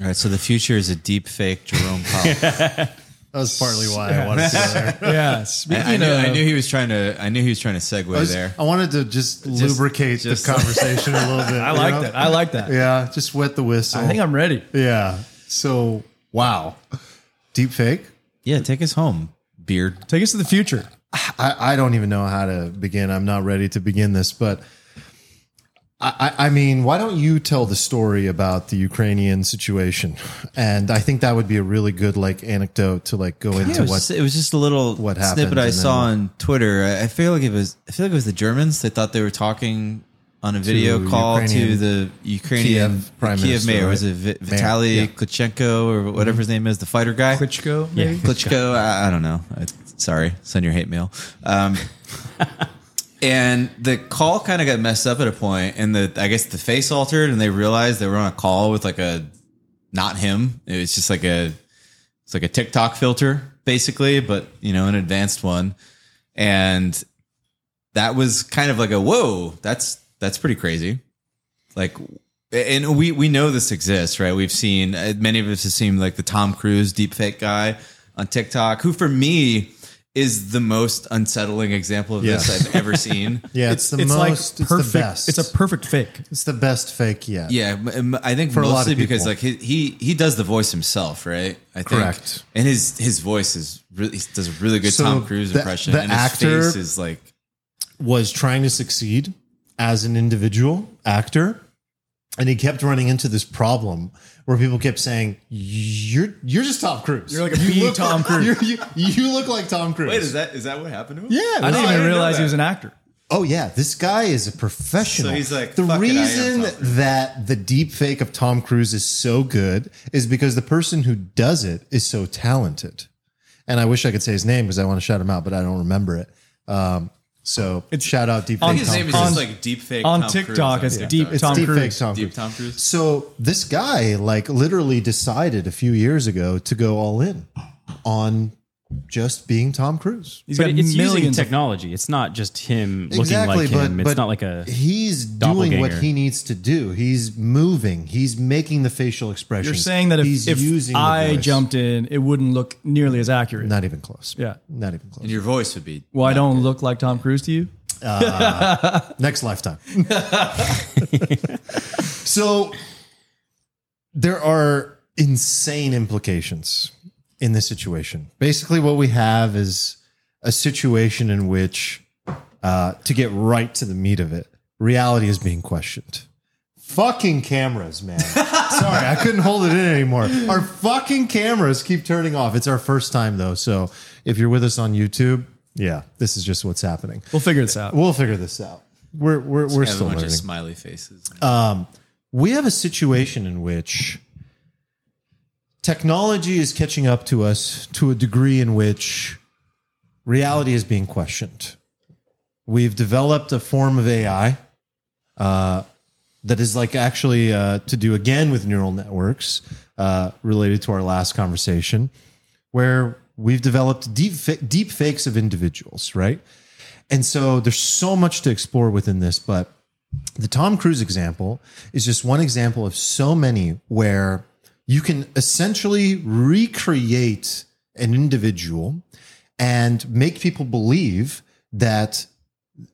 All right, so the future is a deep fake Jerome Powell. That was partly why I wanted to go there. yeah I, speaking I knew, of I knew he was trying to. I knew he was trying to segue I, was- there. I wanted to just, lubricate just- the conversation a little bit. i like that i like that Yeah, just wet the whistle. i think i'm ready yeah. So wow, deep fake. Yeah, take us home, beard. take us to the future I, I don't even know how to begin. I'm not ready to begin this, but I, I I mean, why don't you tell the story about the Ukrainian situation? And I think that would be a really good like anecdote to like go Yeah, into it, was what just, it was just a little what happened snippet I saw then- on Twitter. I, I feel like it was. I feel like it was the Germans. They thought they were talking on a video call to the Ukrainian Kiev Prime Kiev Minister, mayor. right? Was it Vi- Mayor, Vitaly yeah. Klitschenko or whatever his name is, the fighter guy? Klitschko, maybe? Klitschko. I, I don't know. I, sorry, send your hate mail. Um, and the call kind of got messed up at a point, and the I guess the face altered, and they realized they were on a call with like a not him. It was just like a it's like a TikTok filter basically, but you know, an advanced one, and that was kind of like a whoa. That's that's pretty crazy. Like and we we know this exists, right? We've seen many of us have seen like the Tom Cruise deepfake guy on TikTok, who for me is the most unsettling example of this I've ever seen. Yeah, it's, the most. like it's perfect the best. it's a perfect fake it's the best fake yet. Yeah, I think For a lot of mostly because like he, he he does the voice himself, right? I think, Correct. And his his voice is really he does a really good So Tom Cruise the- impression, the and his actor- face is like was trying to succeed as an individual actor and he kept running into this problem where people kept saying you're you're just Tom Cruise. You're like a B look- Tom Cruise. you're- You, you look like Tom Cruise. Wait, is that is that what happened to him? yeah. i didn't even didn't realize he was an actor Oh yeah, this guy is a professional. So he's like, the "Fuck it, reason that the deep fake of Tom Cruise is so good is because the person who does it is so talented. And I wish I could say his name because I want to shout him out, but I don't remember it. Um, so It's shout out deep on fake His Tom name is Cruise. just like deep fake on Tom TikTok, Cruise it's on deep it's Tom deep Cruise. fake Tom Deep Cruise. Tom Cruise. So this guy like literally decided a few years ago to go all in on just being Tom Cruise. He's but got it's using technology it's not just him looking exactly, like but, him but it's not like a he's doing what he needs to do. He's moving. He's making the facial expressions. You're saying that if, he's if using I jumped in, it wouldn't look nearly as accurate. not even close. Yeah. not even close. And your voice would be well, I don't look like Tom Cruise to you. Uh, next lifetime. So there are insane implications in this situation. Basically, what we have is a situation in which, uh, to get right to the meat of it, reality is being questioned. Fucking cameras, man. Sorry, I couldn't hold it in anymore. Our fucking cameras keep turning off. It's our first time though, so if you're with us on YouTube, yeah, this is just what's happening. We'll figure this out. We'll figure this out. We're we're we're Have a still bunch learning of smiley faces. Um, we have a situation in which technology is catching up to us to a degree in which reality is being questioned. We've developed a form of AI uh, that is like actually uh, to do again with neural networks uh, related to our last conversation, where we've developed deep deep fakes of individuals, right? And so there's so much to explore within this, but the Tom Cruise example is just one example of so many where you can essentially recreate an individual and make people believe that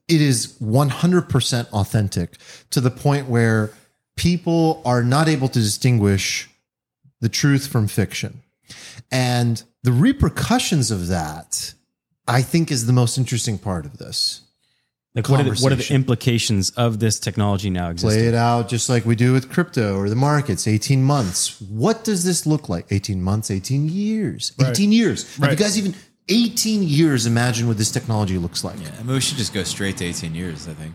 it is 100% authentic to the point where people are not able to distinguish the truth from fiction. And the repercussions of that, I think, is the most interesting part of this. Like, what are, the, what are the implications of this technology now existing? play it out just like we do with crypto or the markets 18 months what does this look like 18 months 18 years 18 years have you guys even 18 years imagine what this technology looks like Yeah, I mean, we should just go straight to 18 years. I think.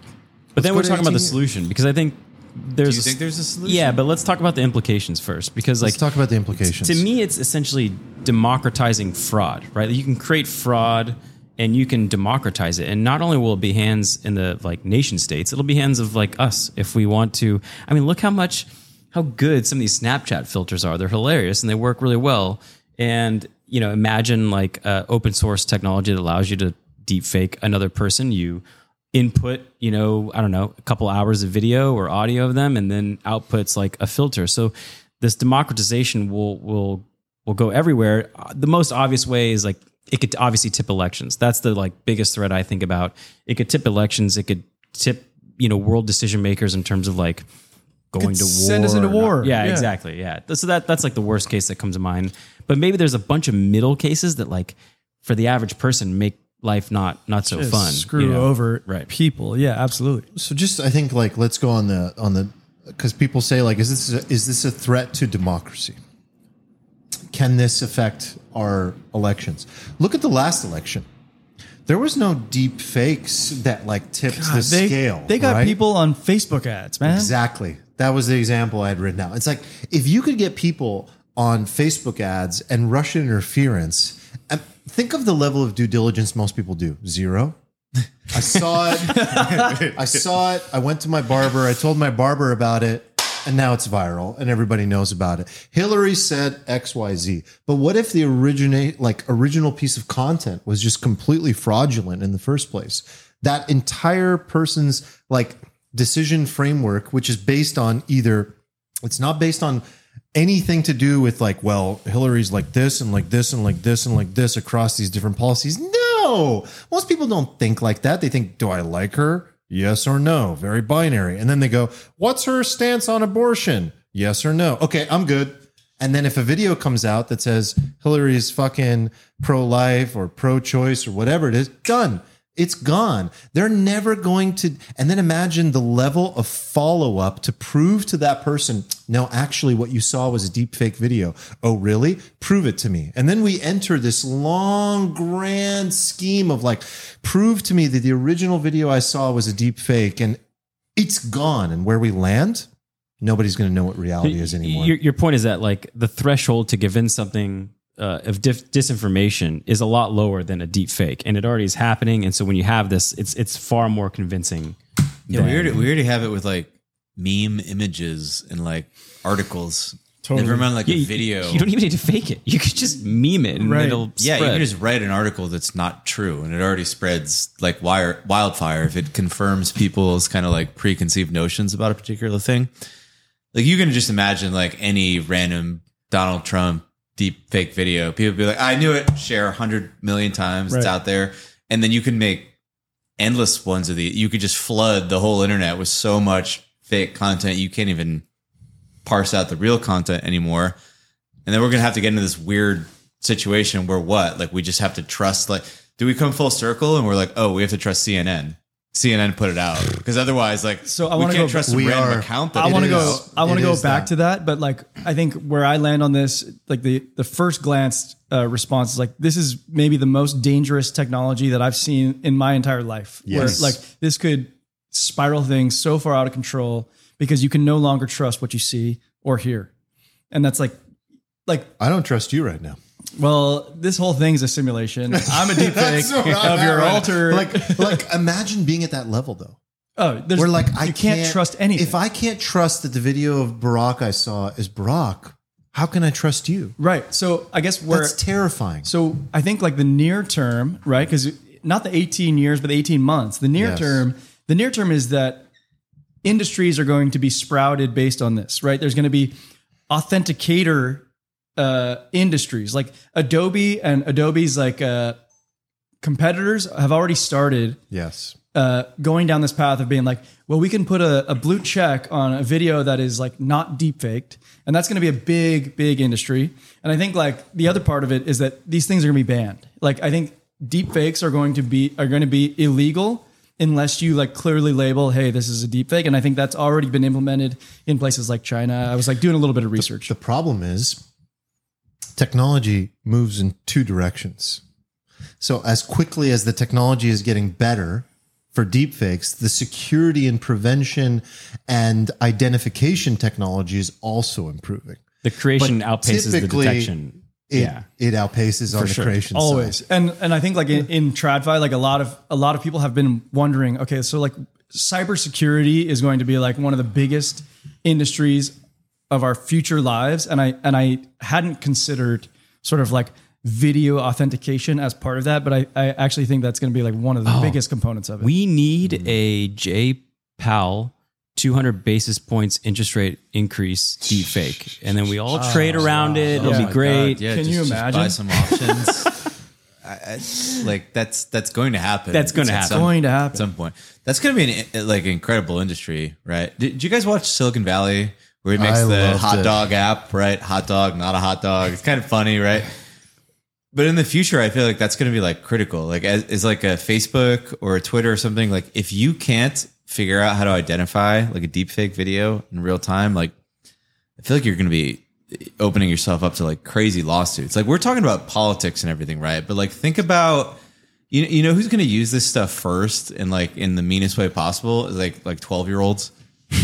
But then we're talking about the 18 solution because I think there's. Do you a- think there's a solution? Yeah, but let's talk about the implications first because, like, let's talk about the implications to me, it's essentially democratizing fraud, right? You can create fraud and you can democratize it, and not only will it be hands in the like nation states, it'll be hands of like us if we want to. I mean, look how much, how good some of these Snapchat filters are. They're hilarious and they work really well. And you know, imagine like uh, open source technology that allows you to deep fake another person. You input, you know, I don't know, a couple hours of video or audio of them, and then outputs like a filter. So this democratization will will will go everywhere. Uh, The most obvious way is like it could obviously tip elections. That's the like biggest threat I think about. It could tip elections. It could tip you know world decision makers in terms of like going Could to war. send us into war. Yeah, Yeah. exactly. Yeah. So that that's like the worst case that comes to mind. But maybe there's a bunch of middle cases that like for the average person make life not not so Just fun. Screw you know? over Right. people. Yeah, absolutely. so just i think like let's go on the on the because people say like is this a, is this a threat to democracy can this affect our elections look at the last election there was no deep fakes that like tipped the they, scale They got right? people on Facebook ads, man. Exactly. That was the example I had written out. It's like if you could get people on Facebook ads and Russian interference, um, think of the level of due diligence most people do. Zero. I saw it. I saw it. I went to my barber. I told my barber about it. And now it's viral and everybody knows about it. Hillary said XYZ. But what if the originate like original piece of content was just completely fraudulent in the first place? That entire person's like decision framework, which is based on either it's not based on anything to do with like, well, Hillary's like this and like this and like this and like this across these different policies. No, most people don't think like that. They think, do I like her? Yes or no. Very binary. And then they go, what's her stance on abortion? Yes or no. Okay, I'm good. And then if a video comes out that says Hillary's fucking pro life or pro choice or whatever it is, done. It's gone. They're never going to. And then imagine the level of follow up to prove to that person, no, actually, what you saw was a deep fake video. Oh, really? Prove it to me. And then we enter this long, grand scheme of like, prove to me that the original video I saw was a deep fake and it's gone. And where we land, nobody's going to know what reality is anymore. Your, your point is that like the threshold to give in something uh, of dif- disinformation is a lot lower than a deep fake, and it already is happening. And so when you have this, it's it's far more convincing. Yeah, we already, we already have it with like meme images and like articles. Totally. Never mind like Yeah, a you- video. You don't even need to fake it. You could just meme it and Right. it'll yeah, spread. you can just write an article that's not true, and it already spreads like wire, wildfire if it confirms people's kind of like preconceived notions about a particular thing. Like you can just imagine like any random Donald Trump deep fake video. People be like, "I knew it." Share a hundred million times. It's out there, and then you can make endless ones of the. You could just flood the whole internet with so much fake content. You can't even parse out the real content anymore. And then we're gonna have to get into this weird situation where what? Like we just have to trust. Like, do we come full circle and we're like, oh, we have to trust CNN? CNN put it out because otherwise, like, So I we wanna can't go- trust a We random are- account. That I want to go. I want to go back that. to that, but like I think where I land on this, like the the first glance uh, response is like this is maybe the most dangerous technology that I've seen in my entire life. Yes. Where like this could spiral things so far out of control because you can no longer trust what you see or hear, and that's like like I don't trust you right now. Well, this whole thing's a simulation. I'm a deep fake That's of your right alter. Like, like imagine being at that level though. oh, there's Where like I you can't, trust anything. If I can't trust that the video of Barack I saw is Barack, how can I trust you? right. So I guess where That's terrifying. So I think like the near term, right? Because not the 18 years, but the 18 months. The near Yes. term, the near term is that industries are going to be sprouted based on this, right? There's going to be authenticator uh, industries like Adobe and Adobe's like uh, competitors have already started yes. uh, going down this path of being like, well, we can put a, a blue check on a video that is like not deep faked. And that's going to be a big, big industry. And I think like the other part of it is that these things are going to be banned. Like I think deep fakes are going to be, are going to be illegal unless you like clearly label, Hey, this is a deep fake. And I think that's already been implemented in places like China. I was like doing a little bit of research. The problem is technology moves in two directions. So as quickly as the technology is getting better for deepfakes, the security and prevention and identification technology is also improving. The creation But outpaces the detection. It, yeah. it outpaces on the sure. creation always side. and and i think like in, in tradfi like a lot of a lot of people have been wondering okay so like cybersecurity is going to be like one of the biggest industries of our future lives and i and i hadn't considered sort of like video authentication as part of that but i i actually think that's going to be like one of the oh, biggest components of it We need a J Powell 200 basis points interest rate increase deep fake. And then we all oh, trade around it. It'll Oh be great. Yeah, Can just, you just imagine? buy some options. I, I, like that's that's going to happen. That's going to happen. some- going to happen At some point, that's going to be an like incredible industry, right? Did, did you guys watch Silicon Valley, where he makes I the hot it. dog app, right? Hot dog, not a hot dog. It's kind of funny, right? But in the future, I feel like that's going to be like critical. Like as is like a Facebook or a Twitter or something. Like if you can't figure out how to identify like a deep fake video in real time, like I feel like you're going to be opening yourself up to like crazy lawsuits. Like we're talking about politics and everything, right? But like think about you you know who's going to use this stuff first and like in the meanest way possible is like like 12 year olds.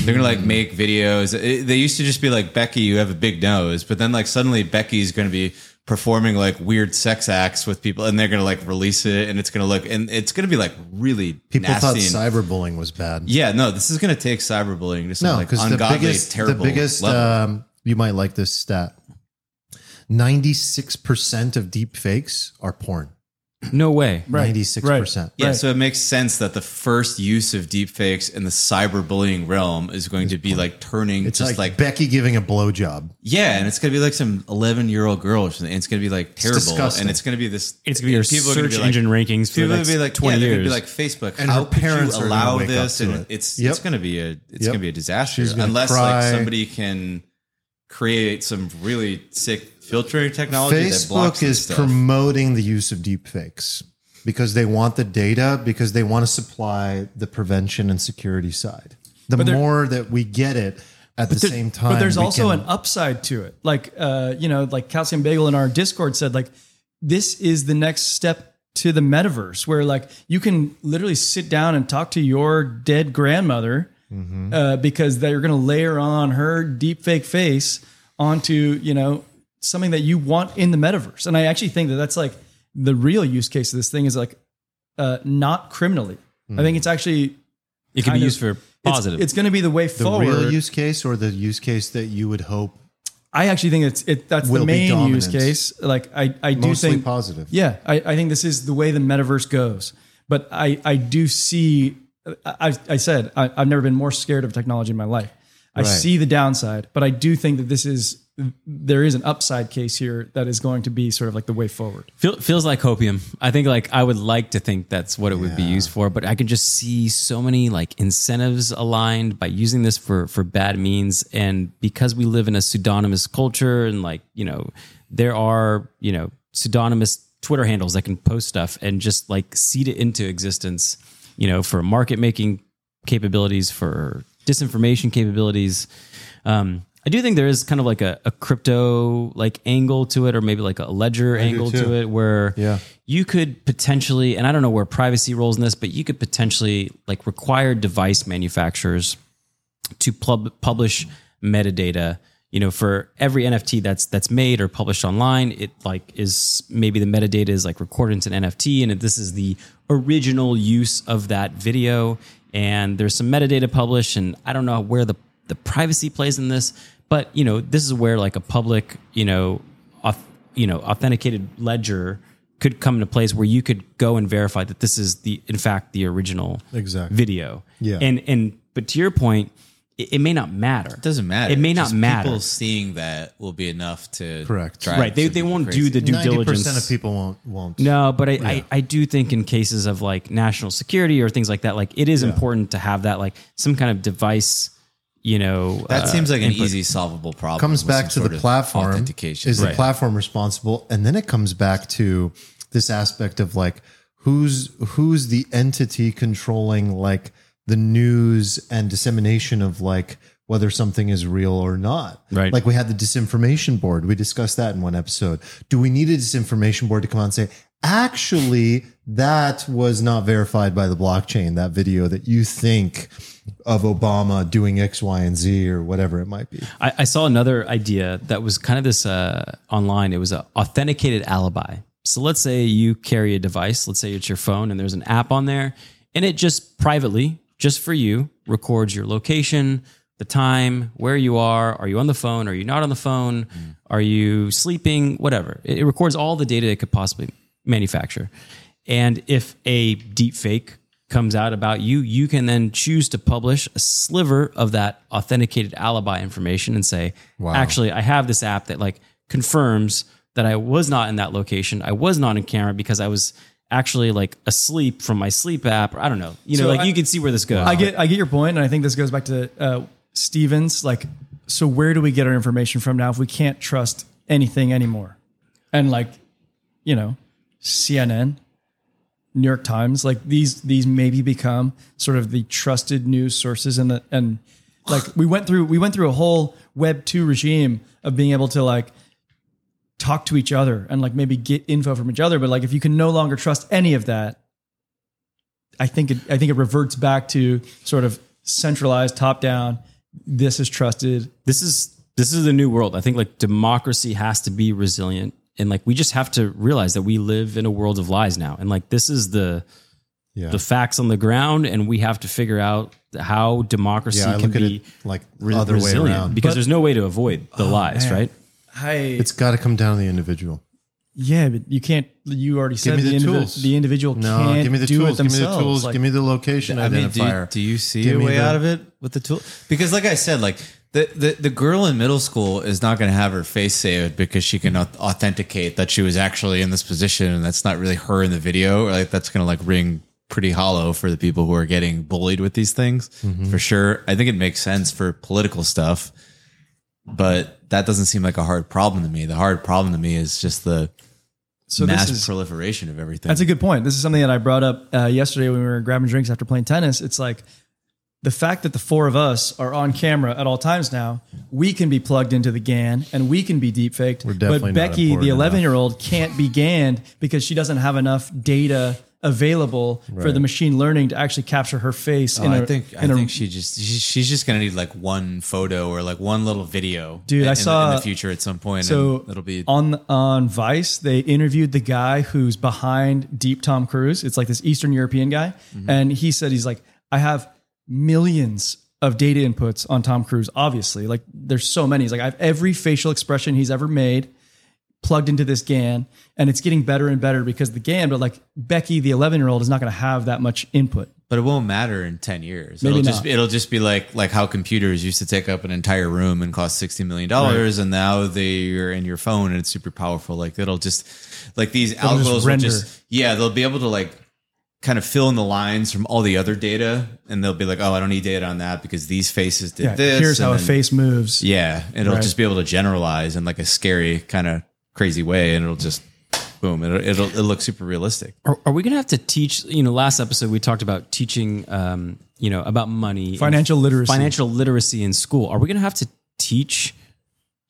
They're gonna like make videos. It- they used to just be like Becky, you have a big nose, but then like suddenly Becky's gonna be performing like weird sex acts with people, and they're gonna like release it, and it's gonna look and it's gonna be like really People nasty thought and- cyberbullying was bad. yeah, no, this is gonna take cyberbullying to some No, like because the ungodly, biggest, the terrible biggest, level. um, you might like this stat. Ninety-six percent of deep fakes are porn. No way. Right. Ninety-six percent. Yeah, Right. so it makes sense that the first use of deepfakes in the cyberbullying realm is going to be like turning It's just like, like, Becky giving a blowjob. yeah, and it's gonna be like some eleven year old girl or something. And it's gonna be like terrible, disgusting. and it's gonna be this. It's going to be your people search be like- engine rankings for People the are gonna be like 20 yeah, they're years. gonna be like Facebook. And how her could parents you allow this? And it. it's Yep. it's gonna be a it's Yep. gonna be a disaster unless cry. like somebody can create some really sick filtering technology that blocks Facebook is promoting the use of deep fakes because they want the data because they want to supply the prevention and security side. The there- more that we get it at the there- same time, But there's also can- an upside to it. Like, uh, you know, like Calcium Bagel in our Discord said, like, this is the next step to the metaverse where, like, you can literally sit down and talk to your dead grandmother Mm-hmm. uh, because they're going to layer on her deep fake face onto, you know, something that you want in the metaverse. And I actually think that that's like the real use case of this thing is like uh, not criminally. I think it's actually it can kind be of- used for it's- positive. It's, going to be the way the forward. real use case or the use case that you would hope I actually think it's it. That's the main use case. Like I, I do mostly think positive. Yeah, I, I think this is the way the metaverse goes. But I, I do see. I, I said I, I've never been more scared of technology in my life. I Right. see the downside, but I do think that this is there is an upside case here that is going to be sort of like the way forward. Feel, feels like hopium. I think like I would like to think that's what it would be used for, but I can just see so many like incentives aligned by using this for for bad means. And because we live in a pseudonymous culture, and like you know, there are you know pseudonymous Twitter handles that can post stuff and just like seed it into existence. You know, for market making capabilities, for disinformation capabilities. Um, I do think there is kind of like a, a crypto like angle to it, or maybe like a ledger angle to it, where Yeah. you could potentially, and I don't know where privacy rolls in this, but you could potentially like require device manufacturers to pub- publish metadata. You know, for every NFT that's that's made or published online, it like is maybe the metadata is like recorded into an NFT, and this is the original use of that video. And there's some metadata published, and I don't know where the the privacy plays in this, but you know, this is where like a public, you know, auth- you know, authenticated ledger could come into place where you could go and verify that this is the in fact the original Exactly. video. Yeah. And and but to your point, it, it may not matter. It doesn't matter. It may not Just matter. People seeing that will be enough to Correct. drive Right. They they won't crazy. do the due Ninety diligence. percent of people won't won't. No, but I, I, I do think in cases of like national security or things like that, like it is important to have that like some kind of device, you know. That uh, seems like an input. easy solvable problem. comes back to the platform. authentication. Is the platform responsible? And then it comes back to this aspect of like who's who's the entity controlling like the news and dissemination of like whether something is real or not. Right. Like we had the disinformation board. We discussed that in one episode. Do we need a disinformation board to come out and say, actually, that was not verified by the blockchain, that video that you think of Obama doing X, Y, and Z or whatever it might be. I, I saw another idea that was kind of this uh, online. It was an authenticated alibi. So let's say you carry a device. Let's say it's your phone, and there's an app on there, and it just privately, just for you, records your location, the time, where you are. Are you on the phone? Are you not on the phone? Are you sleeping? Whatever. It, it records all the data it could possibly manufacture. And if a deep fake comes out about you, you can then choose to publish a sliver of that authenticated alibi information and say, actually, I have this app that like confirms that I was not in that location. I was not in camera because I was actually like asleep from my sleep app. Or I don't know. You know, So like I- you can see where this goes. I get I get your point, and I think this goes back to uh, Stephen's. Like, so where do we get our information from now if we can't trust anything anymore? And like, you know, CNN, New York Times, like these these maybe become sort of the trusted news sources, and and like we went through we went through a whole Web two regime of being able to like talk to each other and like maybe get info from each other, but like if you can no longer trust any of that, I think it, I think it reverts back to sort of centralized, top down. This is trusted. this is this is the new world. I think like democracy has to be resilient, and like we just have to realize that we live in a world of lies now, and like this is the Yeah. the facts on the ground, and we have to figure out how democracy Yeah, can be it like re- other way around. because there's no way to avoid the oh, lies, man. right? I It's got to come down to the individual. yeah, but you can't. You already said me the, the indivi- tools. the individual No, can't give me the do tools. it Give me the themselves. tools. Like, give me the location I mean, do you, identifier. do you see Give a way the- out of it with the tool? Because, like I said, like the, the the girl in middle school is not going to have her face saved because she can authenticate that she was actually in this position, and that's not really her in the video. Or Like that's going to like ring pretty hollow for the people who are getting bullied with these things, Mm-hmm. for sure. I think it makes sense for political stuff, but that doesn't seem like a hard problem to me. The hard problem to me is just the so mass this is proliferation of everything. That's a good point. This is something that I brought up uh, yesterday when we were grabbing drinks after playing tennis. It's like the fact that the four of us are on camera at all times now, we can be plugged into the GAN and we can be deep faked. definitely But not Becky, the 11 year old, can't be GANed because she doesn't have enough data available for the machine learning to actually capture her face. Oh, in a- I think I in a- think she just she's just gonna need like one photo or like one little video, Dude, in, I the- saw- in the future at some point. So and it'll be on on Vice. They interviewed the guy who's behind Deep Tom Cruise. It's like this Eastern European guy, Mm-hmm. and he said he's like, I have millions of data inputs on Tom Cruise. Obviously, like there's so many. He's like, I have every facial expression he's ever made plugged into this GAN, and it's getting better and better because the GAN. But like Becky, the 11 year old, is not going to have that much input. But it won't matter in ten years. Maybe it'll just not. it'll just be like like how computers used to take up an entire room and cost sixty million dollars, and now they're in your phone and it's super powerful. Like it'll just like these just render. just yeah they'll be able to like kind of fill in the lines from all the other data, and they'll be like, oh, I don't need data on that because these faces did Yeah, this. here's and how a face moves. Yeah, And it'll Right. just be able to generalize in like a scary kind of crazy way, and it'll just boom. It'll it'll, it'll look super realistic. Are, are we going to have to teach? You know, last episode we talked about teaching, um, you know, about money, Financial literacy. financial literacy in school. Are we going to have to teach?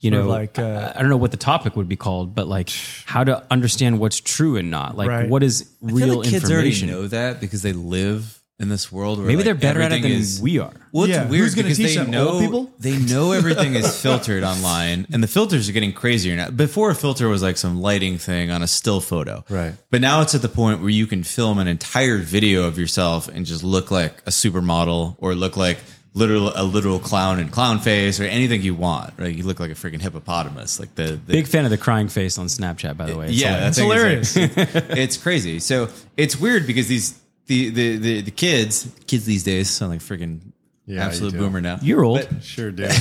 You know, like, uh, I I don't know what the topic would be called, but like how to understand what's true and not. Like Right. what is I feel real like kids already information. know that because they live in this world. Where Maybe like, they're better at it than is- we are. Well, it's Yeah, weird who's gonna because teach they know Old people? they know everything is filtered online, and the filters are getting crazier now. Before a filter was like some lighting thing on a still photo, Right. But now it's at the point where you can film an entire video of yourself and just look like a supermodel or look like literal a literal clown and clown face or anything you want. Right? You look like a freaking hippopotamus, like the, the Big fan of the crying face on Snapchat, by the way. It's yeah, hilarious. that's hilarious. it's crazy. So it's weird because these the the the, the kids kids these days sound like freaking Yeah, absolute boomer now. You're old. Sure do.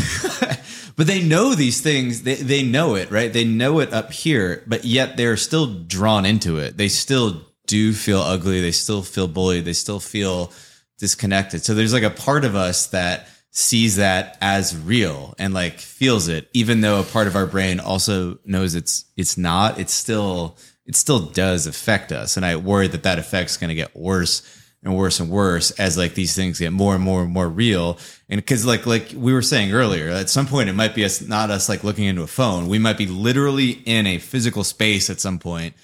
But they know these things. They they know it, right? They know it up here, but yet they're still drawn into it. They still do feel ugly. They still feel bullied. They still feel disconnected. So there's like a part of us that sees that as real and like feels it, even though a part of our brain also knows it's it's not. It's still it still does affect us, and I worry that that effect's going to get worse and worse and worse as like these things get more and more and more real. And because like like we were saying earlier, at some point it might be us not us like looking into a phone. We might be literally in a physical space at some point,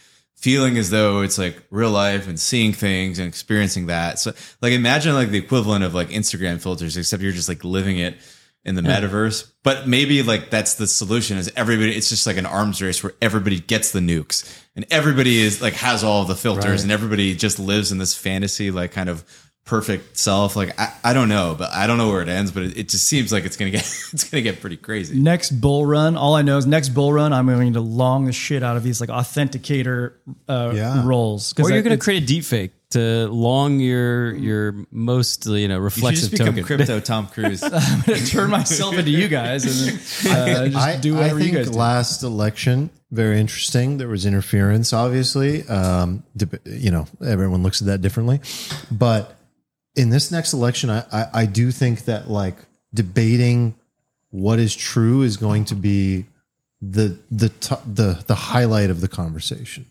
feeling as though it's like real life and seeing things and experiencing that. So like imagine like the equivalent of like Instagram filters, except you're just like living it in the metaverse. But maybe like that's the solution is everybody it's just like an arms race where everybody gets the nukes and everybody is like has all the filters Right. and everybody just lives in this fantasy like kind of perfect self. Like I, I don't know, but I don't know where it ends, but it, it just seems like it's gonna get it's gonna get pretty crazy. next bull run, all I know is next bull run, I'm going to long the shit out of these like authenticator uh, Yeah. roles. Or you're I- going to it's- create a deep fake to long your your most you know You should reflexive just become token. crypto Tom Cruise. I'm going to turn myself into you guys and then, uh, just I, do I whatever you think guys do. last election very interesting. There was interference, obviously. Um, dep- you know, everyone looks at that differently, but in this next election, I, I, I do think that like debating what is true is going to be the the t- the the highlight of the conversation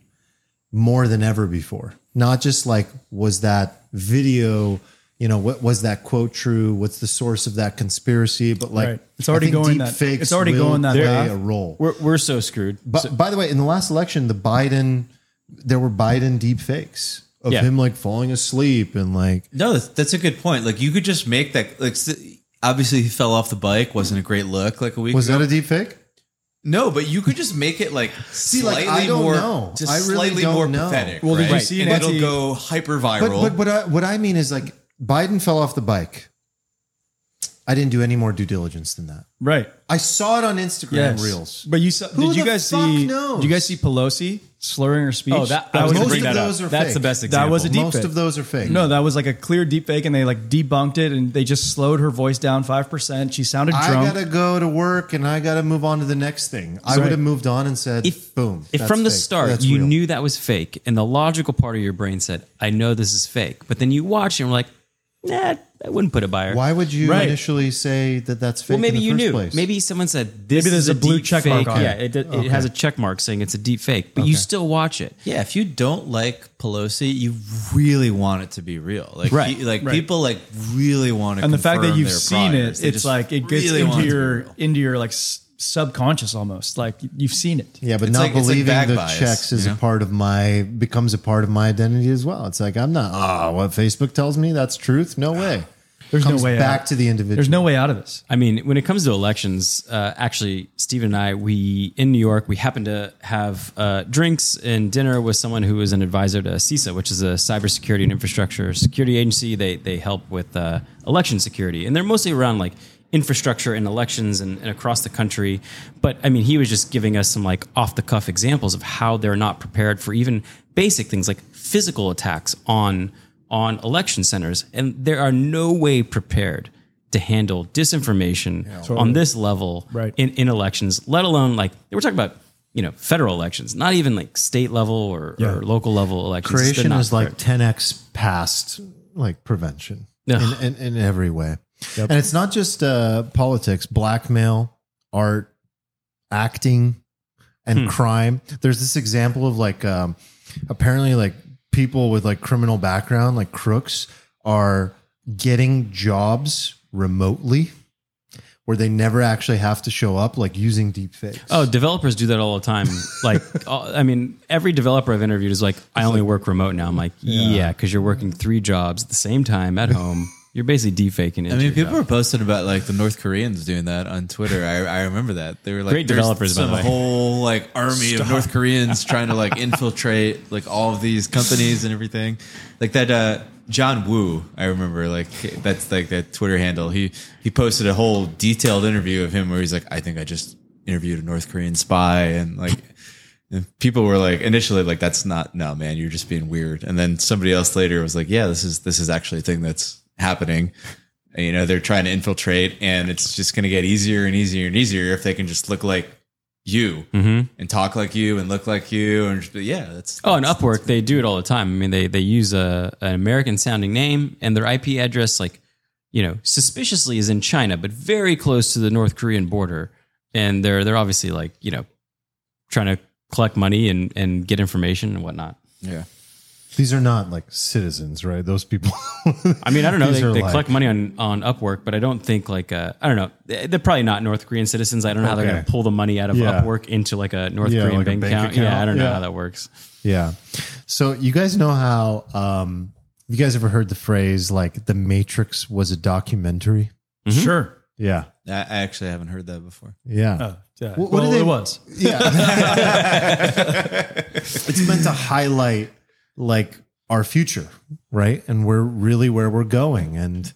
more than ever before. Not just like was that video, you know, what was that quote true? What's the source of that conspiracy? But like, Right. It's already going deep that- fakes it's already will going that play path. a role. We're, we're so screwed. But by the way, in the last election, the Biden, there were Biden deep fakes of Yeah. him like falling asleep and like No, that's, that's a good point. Like you could just make that. Like obviously he fell off the bike, wasn't a great look. Like a week was ago. that a deep fake? no, but you could just make it like like, slightly I don't more, know. just I really slightly don't more know. pathetic. Well, did you right? see and it'll go hyper But viral. but what I, uh, what I mean is like Biden fell off the bike. I didn't do any more due diligence than that. right. I saw it on Instagram Yes. reels. But you saw, Who did you the guys fuck see? knows? Did you guys see Pelosi slurring her speech? Oh, that, that I was was going most to bring of that those up. are That's fake. the best example. That was a deep Most fake. of those are fake. no, that was like a clear deep fake, and they like debunked it, and they just slowed her voice down five percent. She sounded I drunk. gotta go to work and I gotta move on to the next thing. I Right. would have moved on and said, If- "Boom." If that's from the fake. start That's you real. knew that was fake, and the logical part of your brain said, "I know this is fake," but then you watch it and we're like, "Nah, I wouldn't put it by her." why would you Right. initially say that that's fake? Well, maybe in the you first knew. Place? Maybe someone said this. Maybe there's is a blue deep check fake. mark on it. Yeah, it, it, it has a check mark saying it's a deep fake, but you still watch it. yeah, if you don't like Pelosi, you really want it to to be real. Like Right. you- like Right. people like really want to. and the fact that confirm you've their seen progress. it, They it's just like it gets really want into it to be your real. into your like s- subconscious almost. Like you've seen it. Yeah, but It's not like- it's like believing bag the bias, checks is you a part of my becomes a part of my identity as well. It's like I'm not. Ah, what Facebook tells me that's truth. No way. There's Comes no way back out. to the individual. There's no way out of this. I mean, when it comes to elections, uh, actually, Stephen and I, we in New York, we happened to have uh, drinks and dinner with someone who was an advisor to CISA, which is a cybersecurity and infrastructure security agency. They they help with uh, election security, and they're mostly around like infrastructure and elections and, and across the country. But I mean, he was just giving us some like off the cuff examples of how they're not prepared for even basic things like physical attacks on on election centers, and they are no way prepared to handle disinformation on this level Right. in, in elections, let alone like we're talking about, you know, federal elections, not even like state level or, Yeah. or local level elections. Creation not is like 10x past like prevention Ugh. in, in, in every way. And it's not just uh, politics, blackmail, art, acting, and Hmm. crime. There's this example of like um, apparently like people with like criminal background, like crooks, are getting jobs remotely where they never actually have to show up, like using deep fakes. Oh, developers do that all the time. Like, I mean, every developer I've interviewed is like, I only work remote now. I'm like, yeah, because you're working three jobs at the same time at home. You're basically defaking it. I mean, people were posting about like the North Koreans doing that on Twitter. I, I remember that they were like Great developers, some whole like army of North Koreans trying to like infiltrate like all of these companies and everything. Like that uh, John Woo, I remember like that's like that Twitter handle. He he posted a whole detailed interview of him where he's like, I think I just interviewed a North Korean spy and like. And people were like initially like that's not no man you're just being weird and then somebody else later was like yeah this is this is actually a thing that's happening you know they're trying to infiltrate and it's just going to get easier and easier and easier if they can just look like you mm-hmm. and talk like you and look like you and just, yeah that's Oh, and Upwork, they do it all the time. I mean, they they use a an American sounding name and their IP address, like you know, suspiciously is in China, but very close to the North Korean border. And they're they're obviously like you know trying to collect money and and get information and whatnot. yeah These are not like citizens, right? Those people. I mean, I don't know. These They, they like- collect money on on Upwork, but I don't think like uh, I don't know. They- They're probably not North Korean citizens. I don't know how they're going to pull the money out of Yeah. Upwork into like a North Yeah, Korean like bank, bank account. account. Yeah, I don't know how that works. Yeah. So you guys know how um you guys ever heard the phrase like the Matrix was a documentary? Sure. Yeah. I, I actually haven't heard that before Yeah. Oh, yeah. What- what well, do they- it was. Yeah. it's meant to highlight like our future, right? And we're really where we're going. And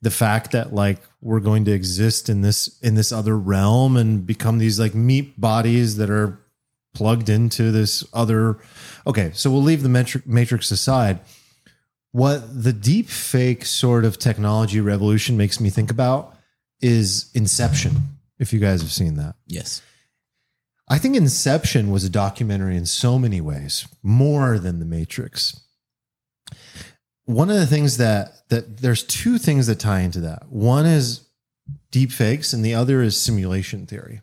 the fact that like we're going to exist in this in this other realm and become these like meat bodies that are plugged into this other okay so we'll leave the metric matrix aside. What the deep fake sort of technology revolution makes me think about is inception if you guys have seen that. Yes I think Inception was a documentary in so many ways, more than The Matrix. One of the things that that there's two things that tie into that. One is deep fakes and the other is simulation theory.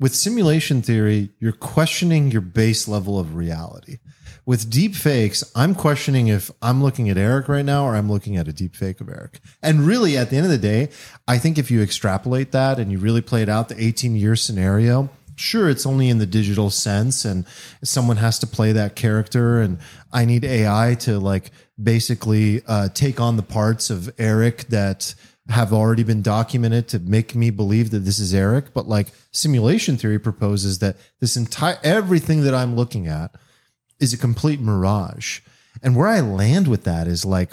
With simulation theory, you're questioning your base level of reality. With deep fakes, I'm questioning if I'm looking at Eric right now or I'm looking at a deep fake of Eric. And really, at the end of the day, I think if you extrapolate that and you really play it out, the 18 year scenario, sure, it's only in the digital sense and someone has to play that character. And I need AI to like basically uh, take on the parts of Eric that have already been documented to make me believe that this is Eric. But like simulation theory proposes that this entire everything that I'm looking at is a complete mirage. And where I land with that is like,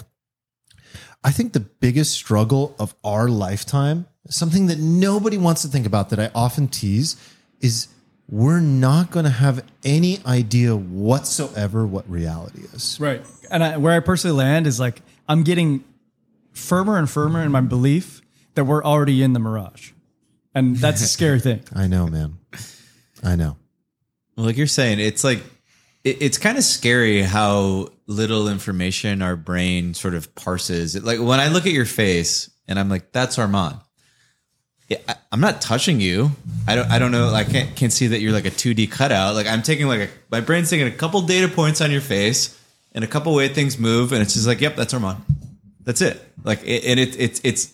I think the biggest struggle of our lifetime, something that nobody wants to think about that I often tease, is we're not going to have any idea whatsoever what reality is. Right. And I, where I personally land is like I'm getting firmer and firmer in my belief that we're already in the mirage. And that's a scary thing. I know, man. I know. Well, like you're saying, it's like it, it's kind of scary how little information our brain sort of parses. Like when I look at your face and I'm like, "That's Arman." Yeah, I, I'm not touching you. I don't. I don't know. I can't can't see that you're like a 2D cutout. Like I'm taking like a my brain's taking a couple data points on your face and a couple way things move, and it's just like, "Yep, that's Arman." That's it. Like, it, and it, it's it's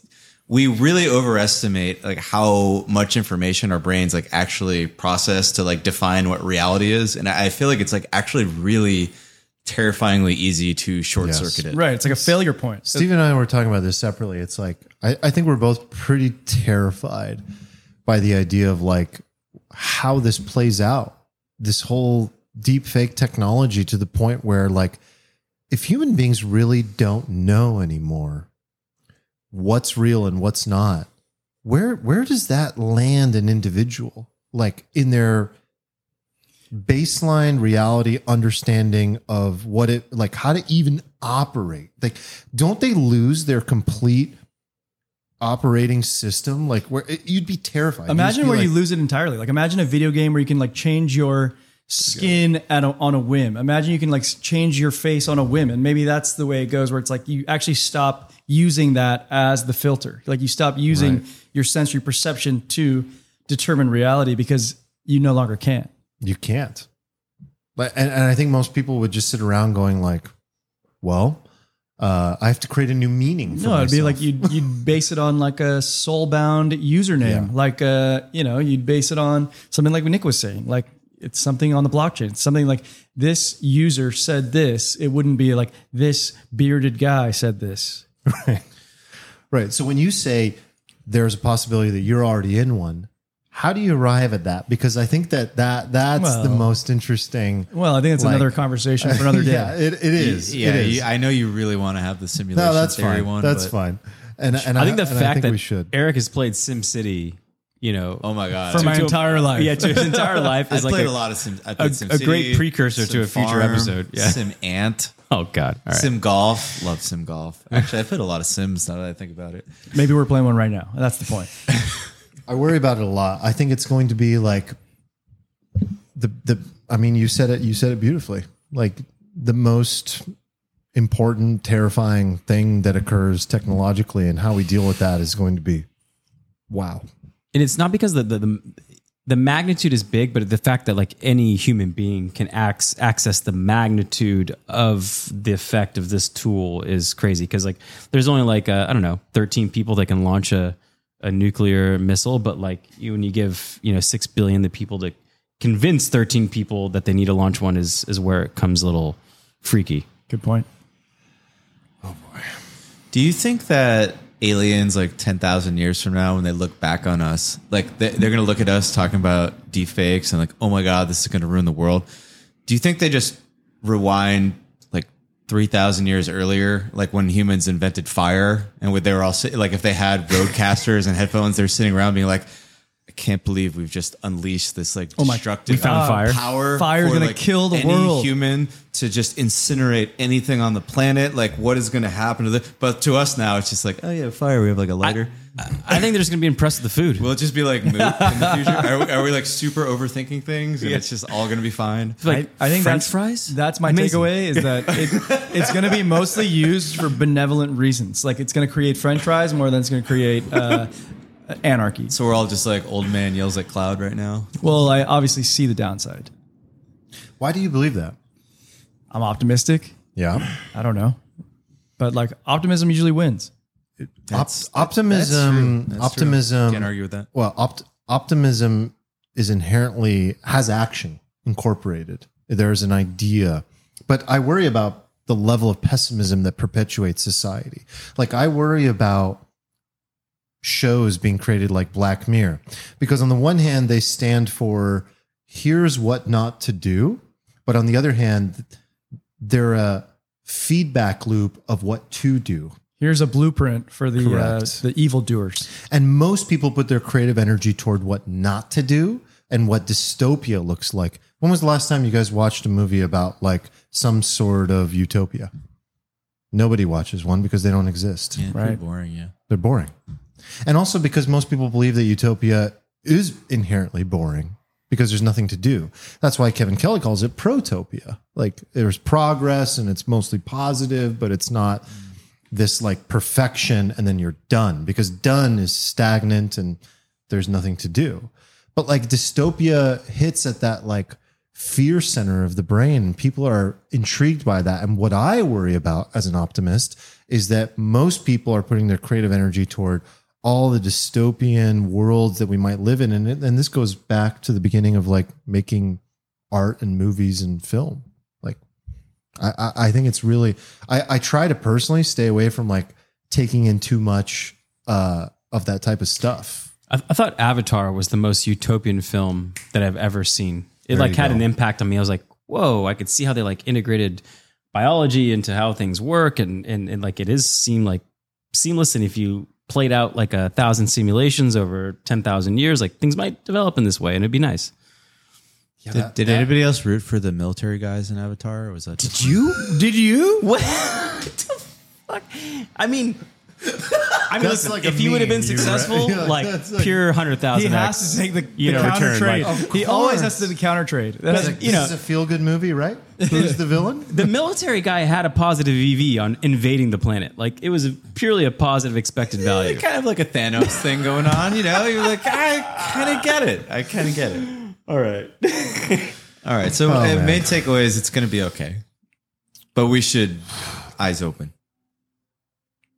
we really overestimate like how much information our brains like actually process to like define what reality is, and I feel like it's like actually really terrifyingly easy to short circuit it. Right. It's like a failure point. Steve and I were talking about this separately. It's like I, I think we're both pretty terrified by the idea of like how this plays out. This whole deep fake technology to the point where like if human beings really don't know anymore what's real and what's not, where where does that land an individual? Like in their baseline reality understanding of what it like how to even operate. Like, don't they lose their complete operating system? Like, where it, you'd be terrified. Imagine be where like, you lose it entirely. Like imagine a video game where you can like change your skin at a, on a whim. Imagine you can like change your face on a whim, and maybe that's the way it goes. Where it's like you actually stop using that as the filter. Like you stop using Right. your sensory perception to determine reality because you no longer can. You can't. But and, and I think most people would just sit around going like, well, uh, I have to create a new meaning. For No, it'd be myself. like you'd you'd base it on like a soul bound username. Yeah. Like uh, you know, you'd base it on something like what Nick was saying. Like it's something on the blockchain. It's something like this user said this. It wouldn't be like this bearded guy said this. Right. Right. So when you say there's a possibility that you're already in one, how do you arrive at that? Because I think that that that's the most interesting. Well, I think it's Like- another conversation for another day. yeah, it, it is. Yeah, it is. you- I know you really want to have the simulation no, that's theory fine. one. that's fine. And and I think the fact think that we should. Eric has played SimCity, you know, Oh my god! For my to a- entire life. yeah, to his entire life I is like played a, a, lot of Sim. I a- played a SimCity, great precursor to Sim a future Farm, episode, yeah. SimAnt, Oh God! All right. Sim Golf. Love Sim Golf. Actually, I played a lot of Sims now that I think about it. Maybe we're playing one right now. That's the point. I worry about it a lot. I think it's going to be like the the. I mean, you said it. You said it beautifully. Like the most important, terrifying thing that occurs technologically, and how we deal with that is going to be, wow. and it's not because the, the the the magnitude is big, but the fact that like any human being can ac- access the magnitude of the effect of this tool is crazy. Because like there's only like uh, I don't know, 13 people that can launch a a nuclear missile, but like you, when you give you know six billion the people to convince 13 people that they need to launch one is is where it comes a little freaky. Good point. Oh boy. Do you think that aliens, like ten thousand years from now, when they look back on us, like they, they're going to look at us talking about deepfakes and like, oh my god, this is going to ruin the world? Do you think they just rewind like three thousand years earlier, like when humans invented fire, and they were all like, if they had RodeCasters and headphones, they're sitting around being like. I can't believe we've just unleashed this like oh my- destructive we found fire. power. Fire's for, gonna kill the any world. human to just incinerate anything on the planet. Like, what is going to happen to this? But to us now, it's just like, oh yeah, fire. We have like a lighter. I think they're just gonna be impressed with the food. Will it just be like moot in the future? Are we, are we like super overthinking things and it's just all going to be fine? like I, I think French that's, fries. That's my Amazing. takeaway is that it, it's going to be mostly used for benevolent reasons. Like it's going to create French fries more than it's going to create uh, anarchy. So we're all just like old man yells at cloud right now. Well, I obviously see the downside. Why do you believe that? I'm optimistic. Yeah. I don't know, but like optimism usually wins. Op- optimism. That's true. optimism. Can't argue with that. Well, opt- optimism is inherently has action incorporated. There's an idea, but I worry about the level of pessimism that perpetuates society. Like I worry about shows being created like Black Mirror because on the one hand they stand for here's what not to do, but on the other hand they're a feedback loop of what to do. Here's a blueprint for the uh, Correct. the evildoers. And most people put their creative energy toward what not to do and what dystopia looks like. When was the last time you guys watched a movie about like some sort of utopia? Nobody watches one because they don't exist. Yeah, Right. pretty boring. Yeah. They're boring. And also because most people believe that utopia is inherently boring because there's nothing to do. That's why Kevin Kelly calls it protopia. Like there's progress and it's mostly positive, but it's not this like perfection and then you're done because done is stagnant and there's nothing to do. But like dystopia hits at that like fear center of the brain people are intrigued by that. And what I worry about as an optimist is that most people are putting their creative energy toward all the dystopian worlds that we might live in. And, and this goes back to the beginning of like making art and movies and film. Like I, I, I think it's really I, I try to personally stay away from like taking in too much uh, of that type of stuff. I, I thought Avatar was the most utopian film that I've ever seen. It There like you had go. an impact on me. I was like, whoa! I could see how they like integrated biology into how things work, and and, and like it is seem like seamless. And if you played out like a thousand simulations over ten thousand years, like things might develop in this way, and it'd be nice. Yeah, Did, that- did anybody else root for the military guys in Avatar? Or was that Did You did you? What the fuck? I mean, I mean, listen, like if he would have been successful, right. Yeah, like, like- pure hundred thousand, He thousand. has to take the, you the know, counter return, trade. like- he always has to do the counter trade. That's, Like, you this know, is a feel good movie, right? Who's the villain? the military guy had a positive EV on invading the planet. Like it was a, purely a positive expected value. kind of like a Thanos thing going on? You know, you're like, I kind of get it. I kind of get it. All right. All right. So, Oh, uh, main takeaway is it's going to be okay, but we should eyes open.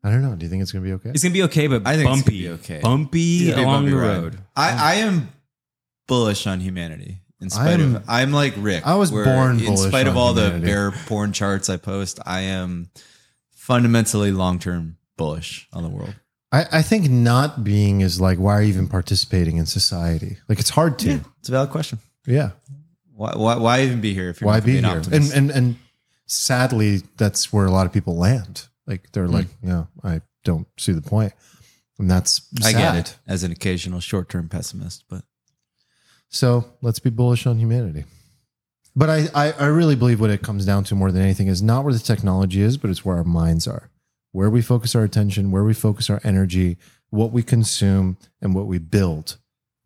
I don't know. Do you think it's going to be okay? It's gonna be okay, but I think it's bumpy. gonna be okay. Bumpy It's gonna be a along bumpy the ride. road. I, I am bullish on humanity. In spite I'm- of, I'm like Rick. I was where born In bullish spite of all humanity. the bear porn charts I post, I am fundamentally long term bullish on the world. I, I think not being is like, why are you even participating in society? Like, it's hard to. Yeah, It's a valid question. Yeah. Why, why, why even be here if you're Why not be here? And, optimist? and, and sadly, that's where a lot of people land. Like, they're hmm. like, yeah, I don't see the point. And that's I get it as an occasional short term pessimist, but So let's be bullish on humanity. But I, I, I really believe what it comes down to more than anything is not where the technology is, but it's where our minds are, where we focus our attention, where we focus our energy, what we consume, and what we build.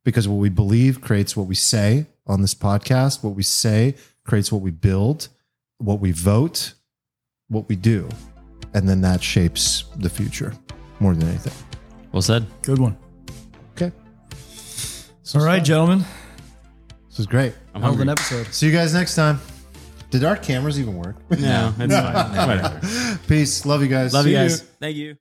Because what we believe creates what we say on this podcast. What we say creates what we build, what we vote, what we do. And then that shapes the future more than anything. Well said. good one. Okay. All right, gentlemen. This is great. I'm Hell of hungry. an episode. See you guys next time. Did our cameras even work? No, it's fine. Whatever. Peace. Love you guys. Love you See you. guys. Thank you.